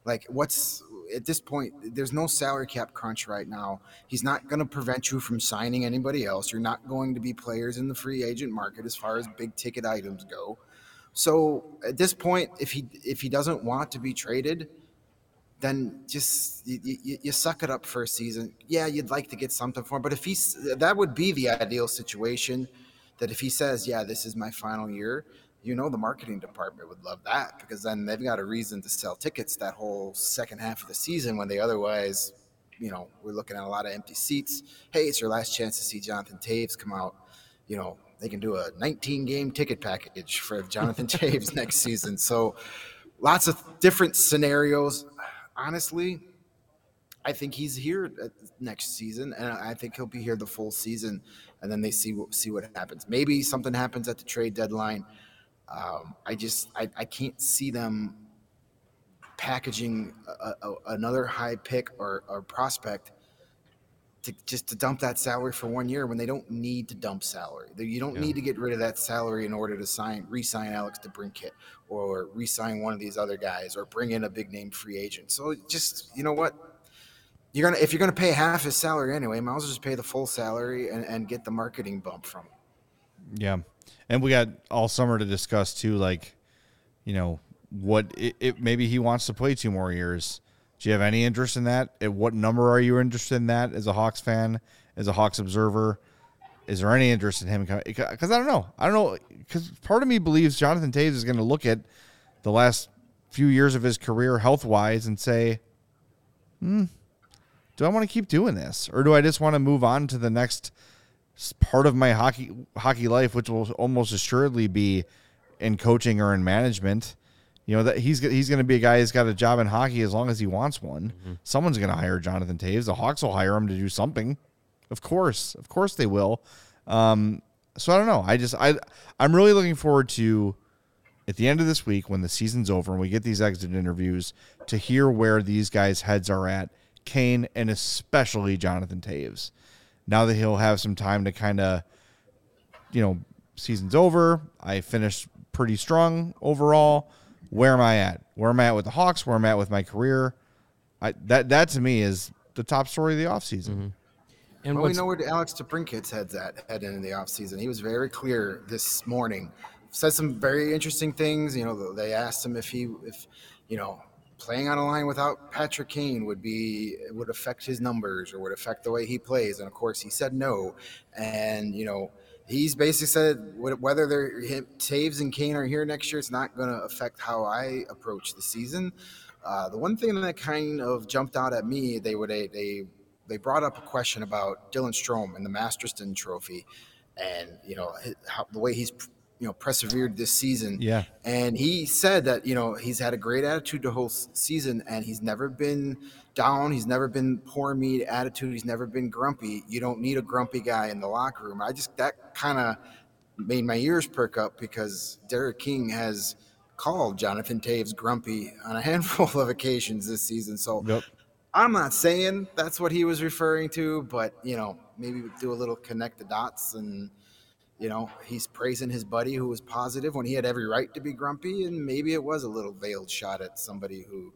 Like, what's at this point? There's no salary cap crunch right now. He's not going to prevent you from signing anybody else. You're not going to be players in the free agent market as far as big ticket items go. So at this point, if he if he doesn't want to be traded, then just you, you, you, suck it up for a season. Yeah, you'd like to get something for him, but if he's that would be the ideal situation. That if he says, "Yeah, this is my final year," you know the marketing department would love that because then they've got a reason to sell tickets that whole second half of the season when they otherwise, you know, we're looking at a lot of empty seats. Hey, it's your last chance to see Jonathan Toews come out. You know, they can do a 19 game ticket package for Jonathan Toews next season. So lots of different scenarios honestly, I think he's here next season, and I think he'll be here the full season. And then they see see what happens. Maybe something happens at the trade deadline. Um, I just I, I can't see them packaging a, a, another high pick or, or prospect to just to dump that salary for one year when they don't need to dump salary. You don't yeah. need to get rid of that salary in order to sign re-sign Alex DeBrincat or re-sign one of these other guys or bring in a big name free agent. So just you know what, you're gonna if you're gonna pay half his salary anyway, might as well just pay the full salary and, and get the marketing bump from him. Yeah, and we got all summer to discuss too, like you know what it, it maybe he wants to play two more years do you have any interest in that? At what number are you interested in that as a Hawks fan, as a Hawks observer? Is there any interest in him? coming? Because I don't know. I don't know. Because part of me believes Jonathan Toews is going to look at the last few years of his career health wise and say, hmm, do I want to keep doing this? Or do I just want to move on to the next part of my hockey hockey life, which will almost assuredly be in coaching or in management? You know that he's he's going to be a guy who's got a job in hockey as long as he wants one. Mm-hmm. Someone's going to hire Jonathan Toews. The Hawks will hire him to do something. Of course, of course they will. Um, so I don't know. I just I I'm really looking forward to at the end of this week when the season's over and we get these exit interviews to hear where these guys' heads are at. Kane and especially Jonathan Toews. Now that he'll have some time to kind of, you know, season's over. I finished pretty strong overall where am I at? Where am I at with the Hawks? Where am I at with my career? I, that that to me is the top story of the offseason. Mm-hmm. And well, we know where Alex DeBrincat's head's at heading in the offseason. He was very clear this morning. Said some very interesting things. You know, they asked him if he, if you know, playing on a line without Patrick Kane would be would affect his numbers or would affect the way he plays. And of course, he said no. And you know, he's basically said whether they're Toews and Kane are here next year, it's not going to affect how I approach the season. Uh, the one thing that kind of jumped out at me, they would they they brought up a question about Dylan Strome and the Masterton Trophy, and you know how, the way he's you know persevered this season. Yeah, and he said that you know he's had a great attitude the whole season, and he's never been down. He's never been poor me attitude. He's never been grumpy. You don't need a grumpy guy in the locker room. I just that kind of made my ears perk up because Derek King has called Jonathan Toews grumpy on a handful of occasions this season. So yep. I'm not saying that's what he was referring to, but you know, maybe do a little connect the dots and you know, he's praising his buddy who was positive when he had every right to be grumpy, and maybe it was a little veiled shot at somebody who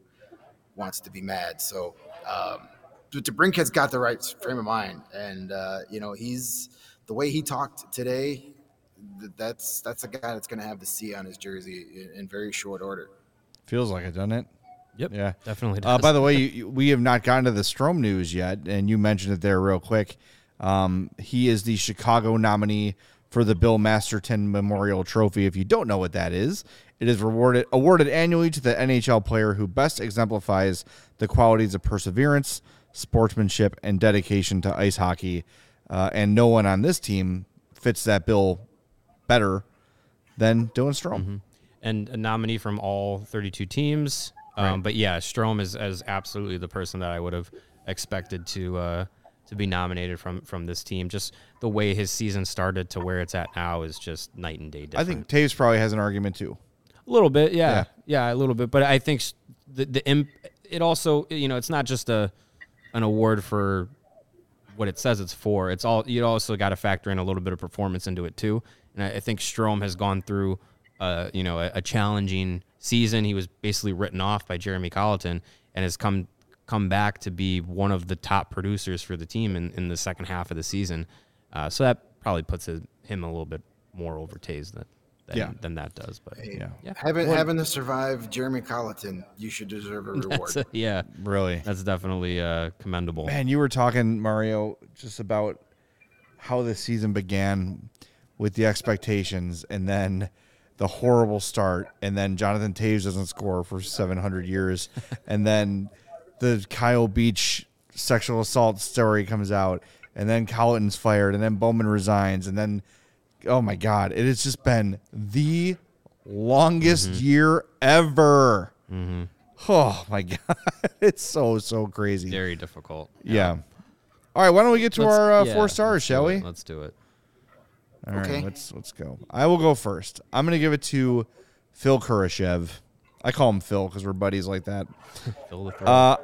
wants to be mad. So, um, DeBrincat's got the right frame of mind, and uh, you know he's the way he talked today. That's that's a guy that's going to have the C on his jersey in, in, very short order. Feels like it, doesn't it? Yep. Yeah, definitely. Uh, by the way, you, we have not gotten to the Strome news yet, and you mentioned it there real quick. Um, he is the Chicago nominee for the Bill Masterton Memorial Trophy. If you don't know what that is, it is rewarded awarded annually to the NHL player who best exemplifies the qualities of perseverance, sportsmanship, and dedication to ice hockey. Uh, and no one on this team fits that bill better than Dylan Strome. Mm-hmm. And a nominee from all 32 teams. Um, right. But yeah, Strome is, is absolutely the person that I would have expected to uh, to be nominated from from this team. Just the way his season started to where it's at now is just night and day different. I think Toews probably has an argument too. A little bit, yeah, yeah, yeah a little bit. But I think the the imp, it also you know it's not just a an award for what it says it's for. It's all you also got to factor in a little bit of performance into it too. And I, I think Strome has gone through uh, you know a, a challenging season. He was basically written off by Jeremy Colliton, and has come come back to be one of the top producers for the team in, in the second half of the season. Uh, so that probably puts it, him a little bit more over Toews than, than, Yeah. than that does. But Hey, Yeah. Yeah. Having having to survive Jeremy Colliton, you should deserve a reward. that's, yeah, Really. that's definitely uh, commendable. Man, you were talking Mario just about how the season began with the expectations and then the horrible start and then Jonathan Toews doesn't score for 700 years and then the Kyle Beach sexual assault story comes out and then Colliton's fired and then Bowman resigns and then oh my god, it has just been the longest year ever. Oh my god, it's so so crazy. Very difficult. Yeah. All right, why don't we get to Let's- our uh, yeah, four stars, do shall it. we? Let's do it. All right, Okay. let's let's go. I will go first. I'm going to give it to Phil Kurashev. I call him Phil because we're buddies like that. Fill the. Uh,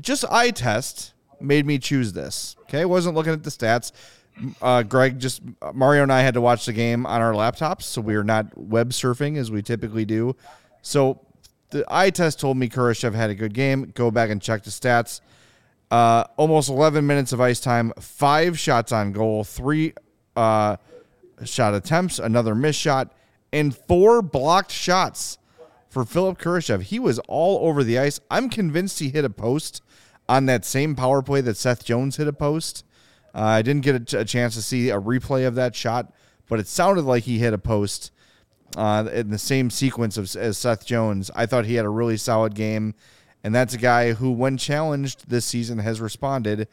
just eye test made me choose this. Okay, wasn't looking at the stats. Uh, Greg just Mario and I had to watch the game on our laptops, so we are not web surfing as we typically do. So the eye test told me Kurashev had a good game. Go back and check the stats. Uh, almost 11 minutes of ice time, five shots on goal, three uh, shot attempts, another missed shot, and four blocked shots for Philip Kurashev. He was all over the ice. I'm convinced he hit a post on that same power play that Seth Jones hit a post. Uh, I didn't get a, chance to see a replay of that shot, but it sounded like he hit a post uh, in the same sequence of, as Seth Jones. I thought he had a really solid game, and that's a guy who, when challenged this season, has responded.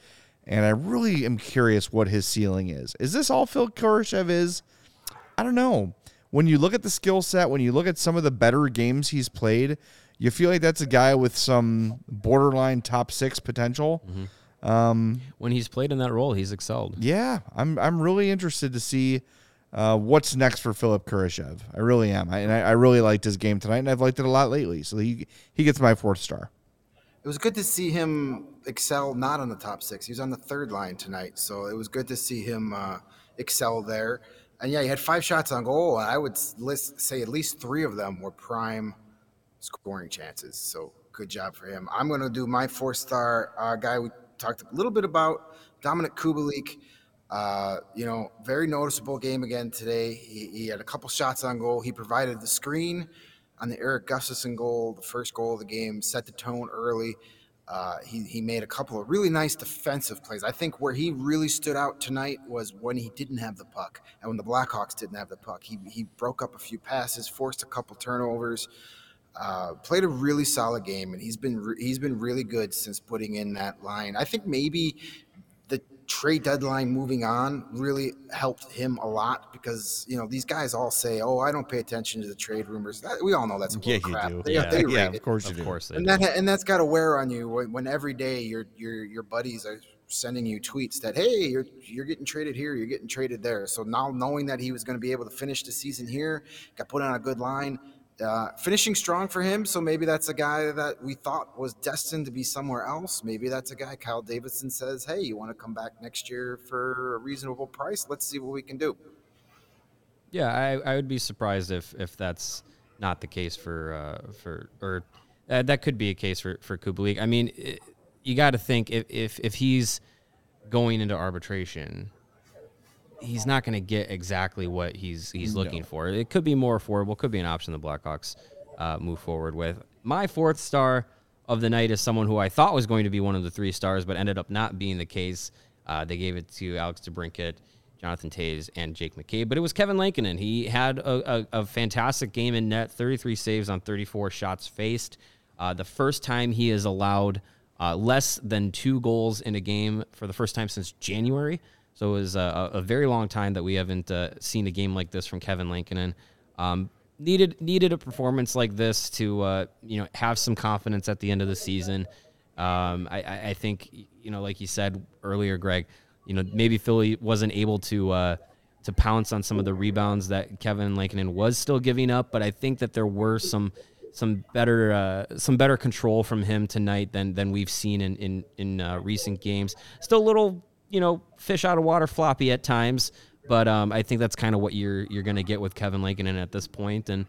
And I really am curious what his ceiling is. Is this all Phil Kurashev is? I don't know. When you look at the skill set, when you look at some of the better games he's played, you feel like that's a guy with some borderline top six potential. when he's played in that role, he's excelled. Yeah, I'm I'm really interested to see uh, what's next for Philip Kurashev. I really am, I, and I, I really liked his game tonight, and I've liked it a lot lately. So he he gets my fourth star. It was good to see him excel not on the top six. He was on the third line tonight, so it was good to see him uh, excel there. And yeah, he had five shots on goal, I would list, say at least three of them were prime scoring chances. So good job for him. I'm going to do my four star uh, guy we talked a little bit about, Dominik Kubalik. Uh, you know, very noticeable game again today. He, he had a couple shots on goal. He provided the screen on the Erik Gustafsson goal, the first goal of the game, set the tone early. Uh, he, he made a couple of really nice defensive plays. I think where he really stood out tonight was when he didn't have the puck and when the Blackhawks didn't have the puck. He, he broke up a few passes, forced a couple turnovers, uh, played a really solid game, and he's been re- he's been really good since putting in that line. I think maybe the trade deadline moving on really helped him a lot because you know these guys all say, "Oh, I don't pay attention to the trade rumors." That, we all know that's a Yeah, bull you crap. do. They, Yeah. they yeah, of course you Of do. course, they and do. that and that's got to wear on you when, when every day your your your buddies are sending you tweets that hey you're you're getting traded here you're getting traded there so now knowing that he was going to be able to finish the season here got put on a good line uh, finishing strong for him. So maybe that's a guy that we thought was destined to be somewhere else. Maybe that's a guy Kyle Davidson says hey you want to come back next year for a reasonable price? Let's see what we can do. Yeah, I, I would be surprised if if that's not the case for uh, for or uh, that could be a case for for Kubalik. I mean, i you got to think if, if if he's going into arbitration, he's not going to get exactly what he's he's looking for. It could be more affordable. Could be an option the Blackhawks uh, move forward with. My fourth star of the night is someone who I thought was going to be one of the three stars, but ended up not being the case. Uh, they gave it to Alex DeBrincat, Jonathan Toews, and Jake McCabe. But it was Kevin Lankinen. He had a, a, a fantastic game in net, 33 saves on 34 shots faced. Uh, the first time he has allowed uh, less than two goals in a game for the first time since January. So it was a, a very long time that we haven't uh, seen a game like this from Kevin Lankinen. Um, needed needed a performance like this to uh, you know have some confidence at the end of the season. Um, I, I, I think you know, like you said earlier, Greg. You know, maybe Philly wasn't able to uh, to pounce on some of the rebounds that Kevin Lankinen was still giving up, but I think that there were some some better uh, some better control from him tonight than than we've seen in in in uh, recent games. Still a little you know fish out of water floppy at times, but um, I think that's kind of what you're you're going to get with Kevin Lankinen at this point. point, and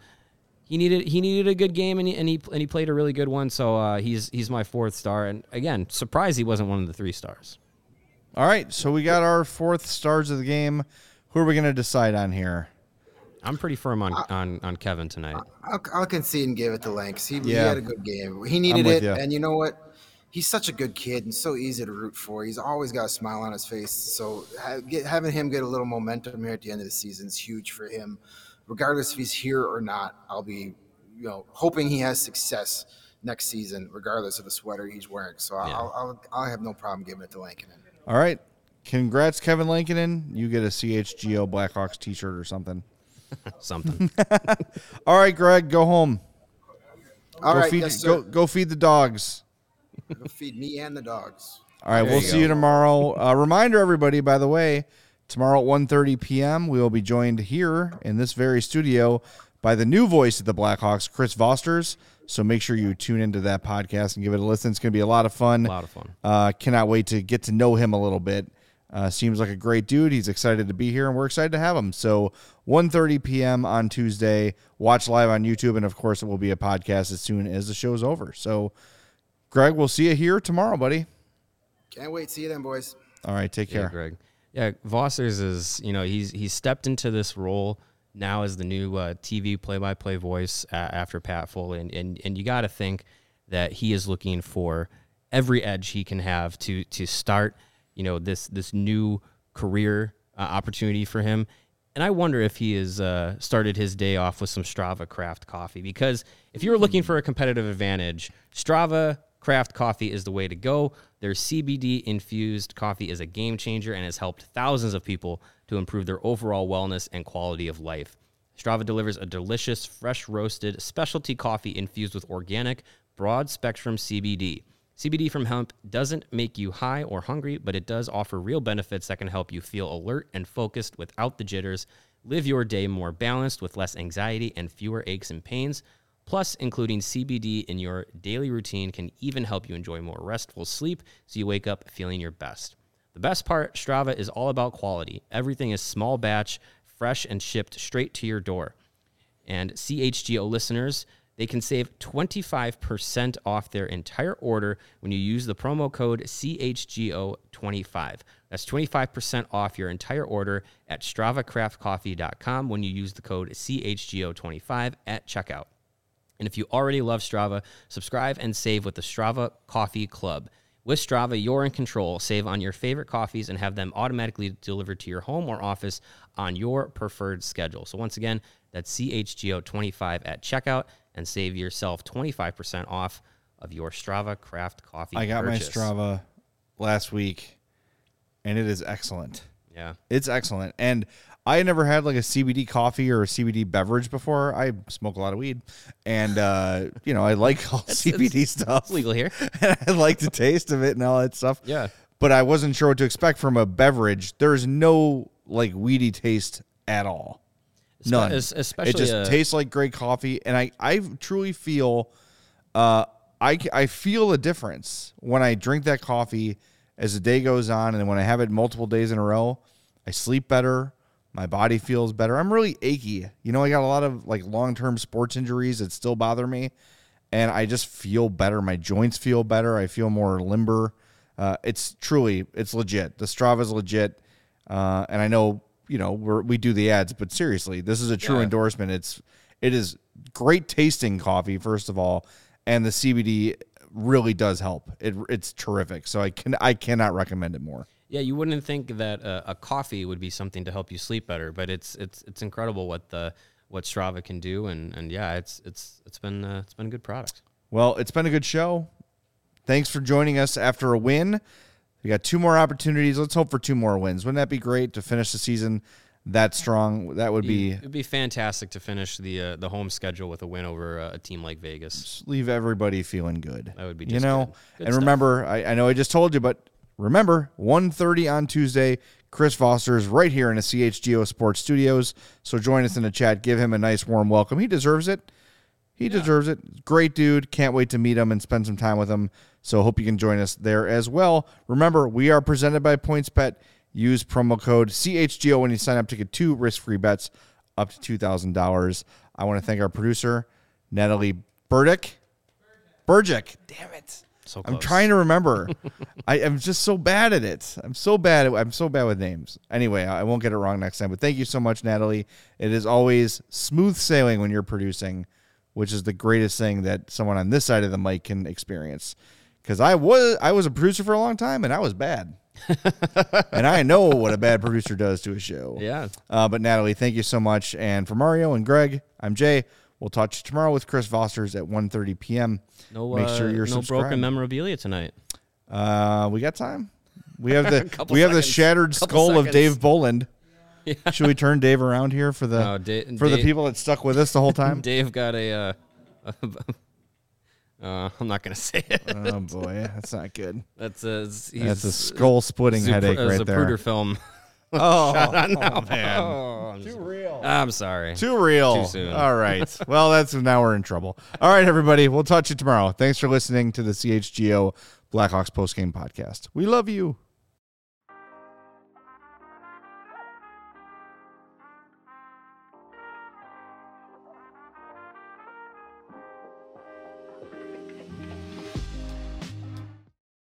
he needed he needed a good game and he and he, and he played a really good one. So uh, he's he's my fourth star. And again, surprised he wasn't one of the three stars. All right, so we got our fourth stars of the game. Who are we going to decide on here? I'm pretty firm on on, on Kevin tonight. I'll, I'll concede and give it to Lanks. He, he had a good game. He needed it, ya. and you know what? He's such a good kid and so easy to root for. He's always got a smile on his face. So ha- get, having him get a little momentum here at the end of the season is huge for him. Regardless if he's here or not, I'll be, you know, hoping he has success next season, regardless of the sweater he's wearing. So I'll, Yeah. I'll, I'll, I'll have no problem giving it to Lankinen. All right. Congrats, Kevin Lankinen. You get a CHGO Blackhawks t shirt or something. Something. All right, Greg, go home. All go right, feed yes, go, go feed the dogs. Go feed me and the dogs. All right, we'll you see you tomorrow. Uh, reminder, everybody, by the way, tomorrow at 1.30 p.m., we will be joined here in this very studio by the new voice of the Blackhawks, Chris Vosters. So make sure you tune into that podcast and give it a listen. It's going to be a lot of fun. A lot of fun. Uh, cannot wait to get to know him a little bit. Uh, seems like a great dude. He's excited to be here, and we're excited to have him. So 1.30 p.m. on Tuesday. Watch live on YouTube, and of course, it will be a podcast as soon as the show's over. So, Greg, we'll see you here tomorrow, buddy. Can't wait. See you then, boys. All right, take Yeah, care. Greg. Yeah, Vosters is you know he's he's stepped into this role now as the new uh, TV play-by-play voice uh, after Pat Foley, and and, and you got to think that he is looking for every edge he can have to to start you know this this new career uh, opportunity for him. And I wonder if he has uh, started his day off with some Strava craft coffee because if you're looking for a competitive advantage, Strava craft coffee is the way to go. Their CBD infused coffee is a game changer and has helped thousands of people to improve their overall wellness and quality of life. Strava delivers a delicious, fresh roasted specialty coffee infused with organic, broad spectrum CBD. CBD from hemp doesn't make you high or hungry, but it does offer real benefits that can help you feel alert and focused without the jitters. Live your day more balanced with less anxiety and fewer aches and pains. Plus, including CBD in your daily routine can even help you enjoy more restful sleep so you wake up feeling your best. The best part Strava is all about quality. Everything is small batch, fresh, and shipped straight to your door. And CHGO listeners, they can save 25% off their entire order when you use the promo code CHGO25. That's 25% off your entire order at StravaCraftCoffee.com when you use the code CHGO25 at checkout. And if you already love Strava, subscribe and save with the Strava Coffee Club. With Strava, you're in control. Save on your favorite coffees and have them automatically delivered to your home or office on your preferred schedule. So, once again, that's CHGO25 at checkout and save yourself 25% off of your Strava Craft Coffee. I got purchase. my Strava last week, and it is excellent. Yeah. It's excellent. And I had never had like a CBD coffee or a CBD beverage before. I smoke a lot of weed, and uh, you know I like all CBD stuff. It's legal here. and I like the taste of it and all that stuff. Yeah. But I wasn't sure what to expect from a beverage. There's no like weedy taste at all. None. es- especially it just a- tastes like great coffee, and I I truly feel, uh, I I feel a difference when I drink that coffee as the day goes on, and then when I have it multiple days in a row, I sleep better. My body feels better. I'm really achy. You know, I got a lot of like long term sports injuries that still bother me, and I just feel better. My joints feel better. I feel more limber. Uh, it's truly, it's legit. The Strava's legit, uh, and I know you know we're, we do the ads, but seriously, this is a true Yeah. endorsement. It's it is great tasting coffee first of all, and the CBD really does help. It it's terrific. So I can I cannot recommend it more. Yeah, you wouldn't think that uh, a coffee would be something to help you sleep better, but it's it's it's incredible what the what Strava can do, and and yeah, it's it's it's been uh, it's been a good product. Well, it's been a good show. Thanks for joining us after a win. We got two more opportunities. Let's hope for two more wins. Wouldn't that be great to finish the season that strong? That would be It'd be fantastic to finish the uh, the home schedule with a win over uh, a team like Vegas. leave everybody feeling good. That would be you know. good. Good and stuff. remember, I, I know I just told you, but remember, 1.30 on Tuesday. Chris Vosters is right here in the CHGO Sports Studios. So join us in the chat. Give him a nice warm welcome. He deserves it. He deserves it. Great dude. Can't wait to meet him and spend some time with him. So hope you can join us there as well. Remember, we are presented by PointsBet. Use promo code CHGO when you sign up to get two risk-free bets up to two thousand dollars. I want to thank our producer Natalie Burdick. Burdick, damn it! So I'm trying to remember. I am just so bad at it. I'm so bad. At, I'm so bad with names. Anyway, I won't get it wrong next time. But thank you so much, Natalie. It is always smooth sailing when you're producing, which is the greatest thing that someone on this side of the mic can experience. Because I was I was a producer for a long time and I was bad, and I know what a bad producer does to a show. Yeah. Uh, but Natalie, thank you so much. And for Mario and Greg, I'm Jay. We'll talk to you tomorrow with Chris Vosters at 1.30 p.m. No, Make sure uh, you're no subscribed. broken memorabilia tonight. Uh, we got time. We have the we have the shattered skull of. Dave Boland. Should we turn Dave around here for the No, Da- for the people that stuck with us the whole time? Dave got a. Uh, uh, I'm not gonna say it. oh boy, that's not good. That's a That's a skull splitting headache uh, right there. Zapruder film. Oh, oh man, oh, Too real. I'm sorry. Too real. Too soon. All right. Well, that's now we're in trouble. All right, everybody. We'll touch you tomorrow. Thanks for listening to the CHGO Blackhawks postgame podcast. We love you.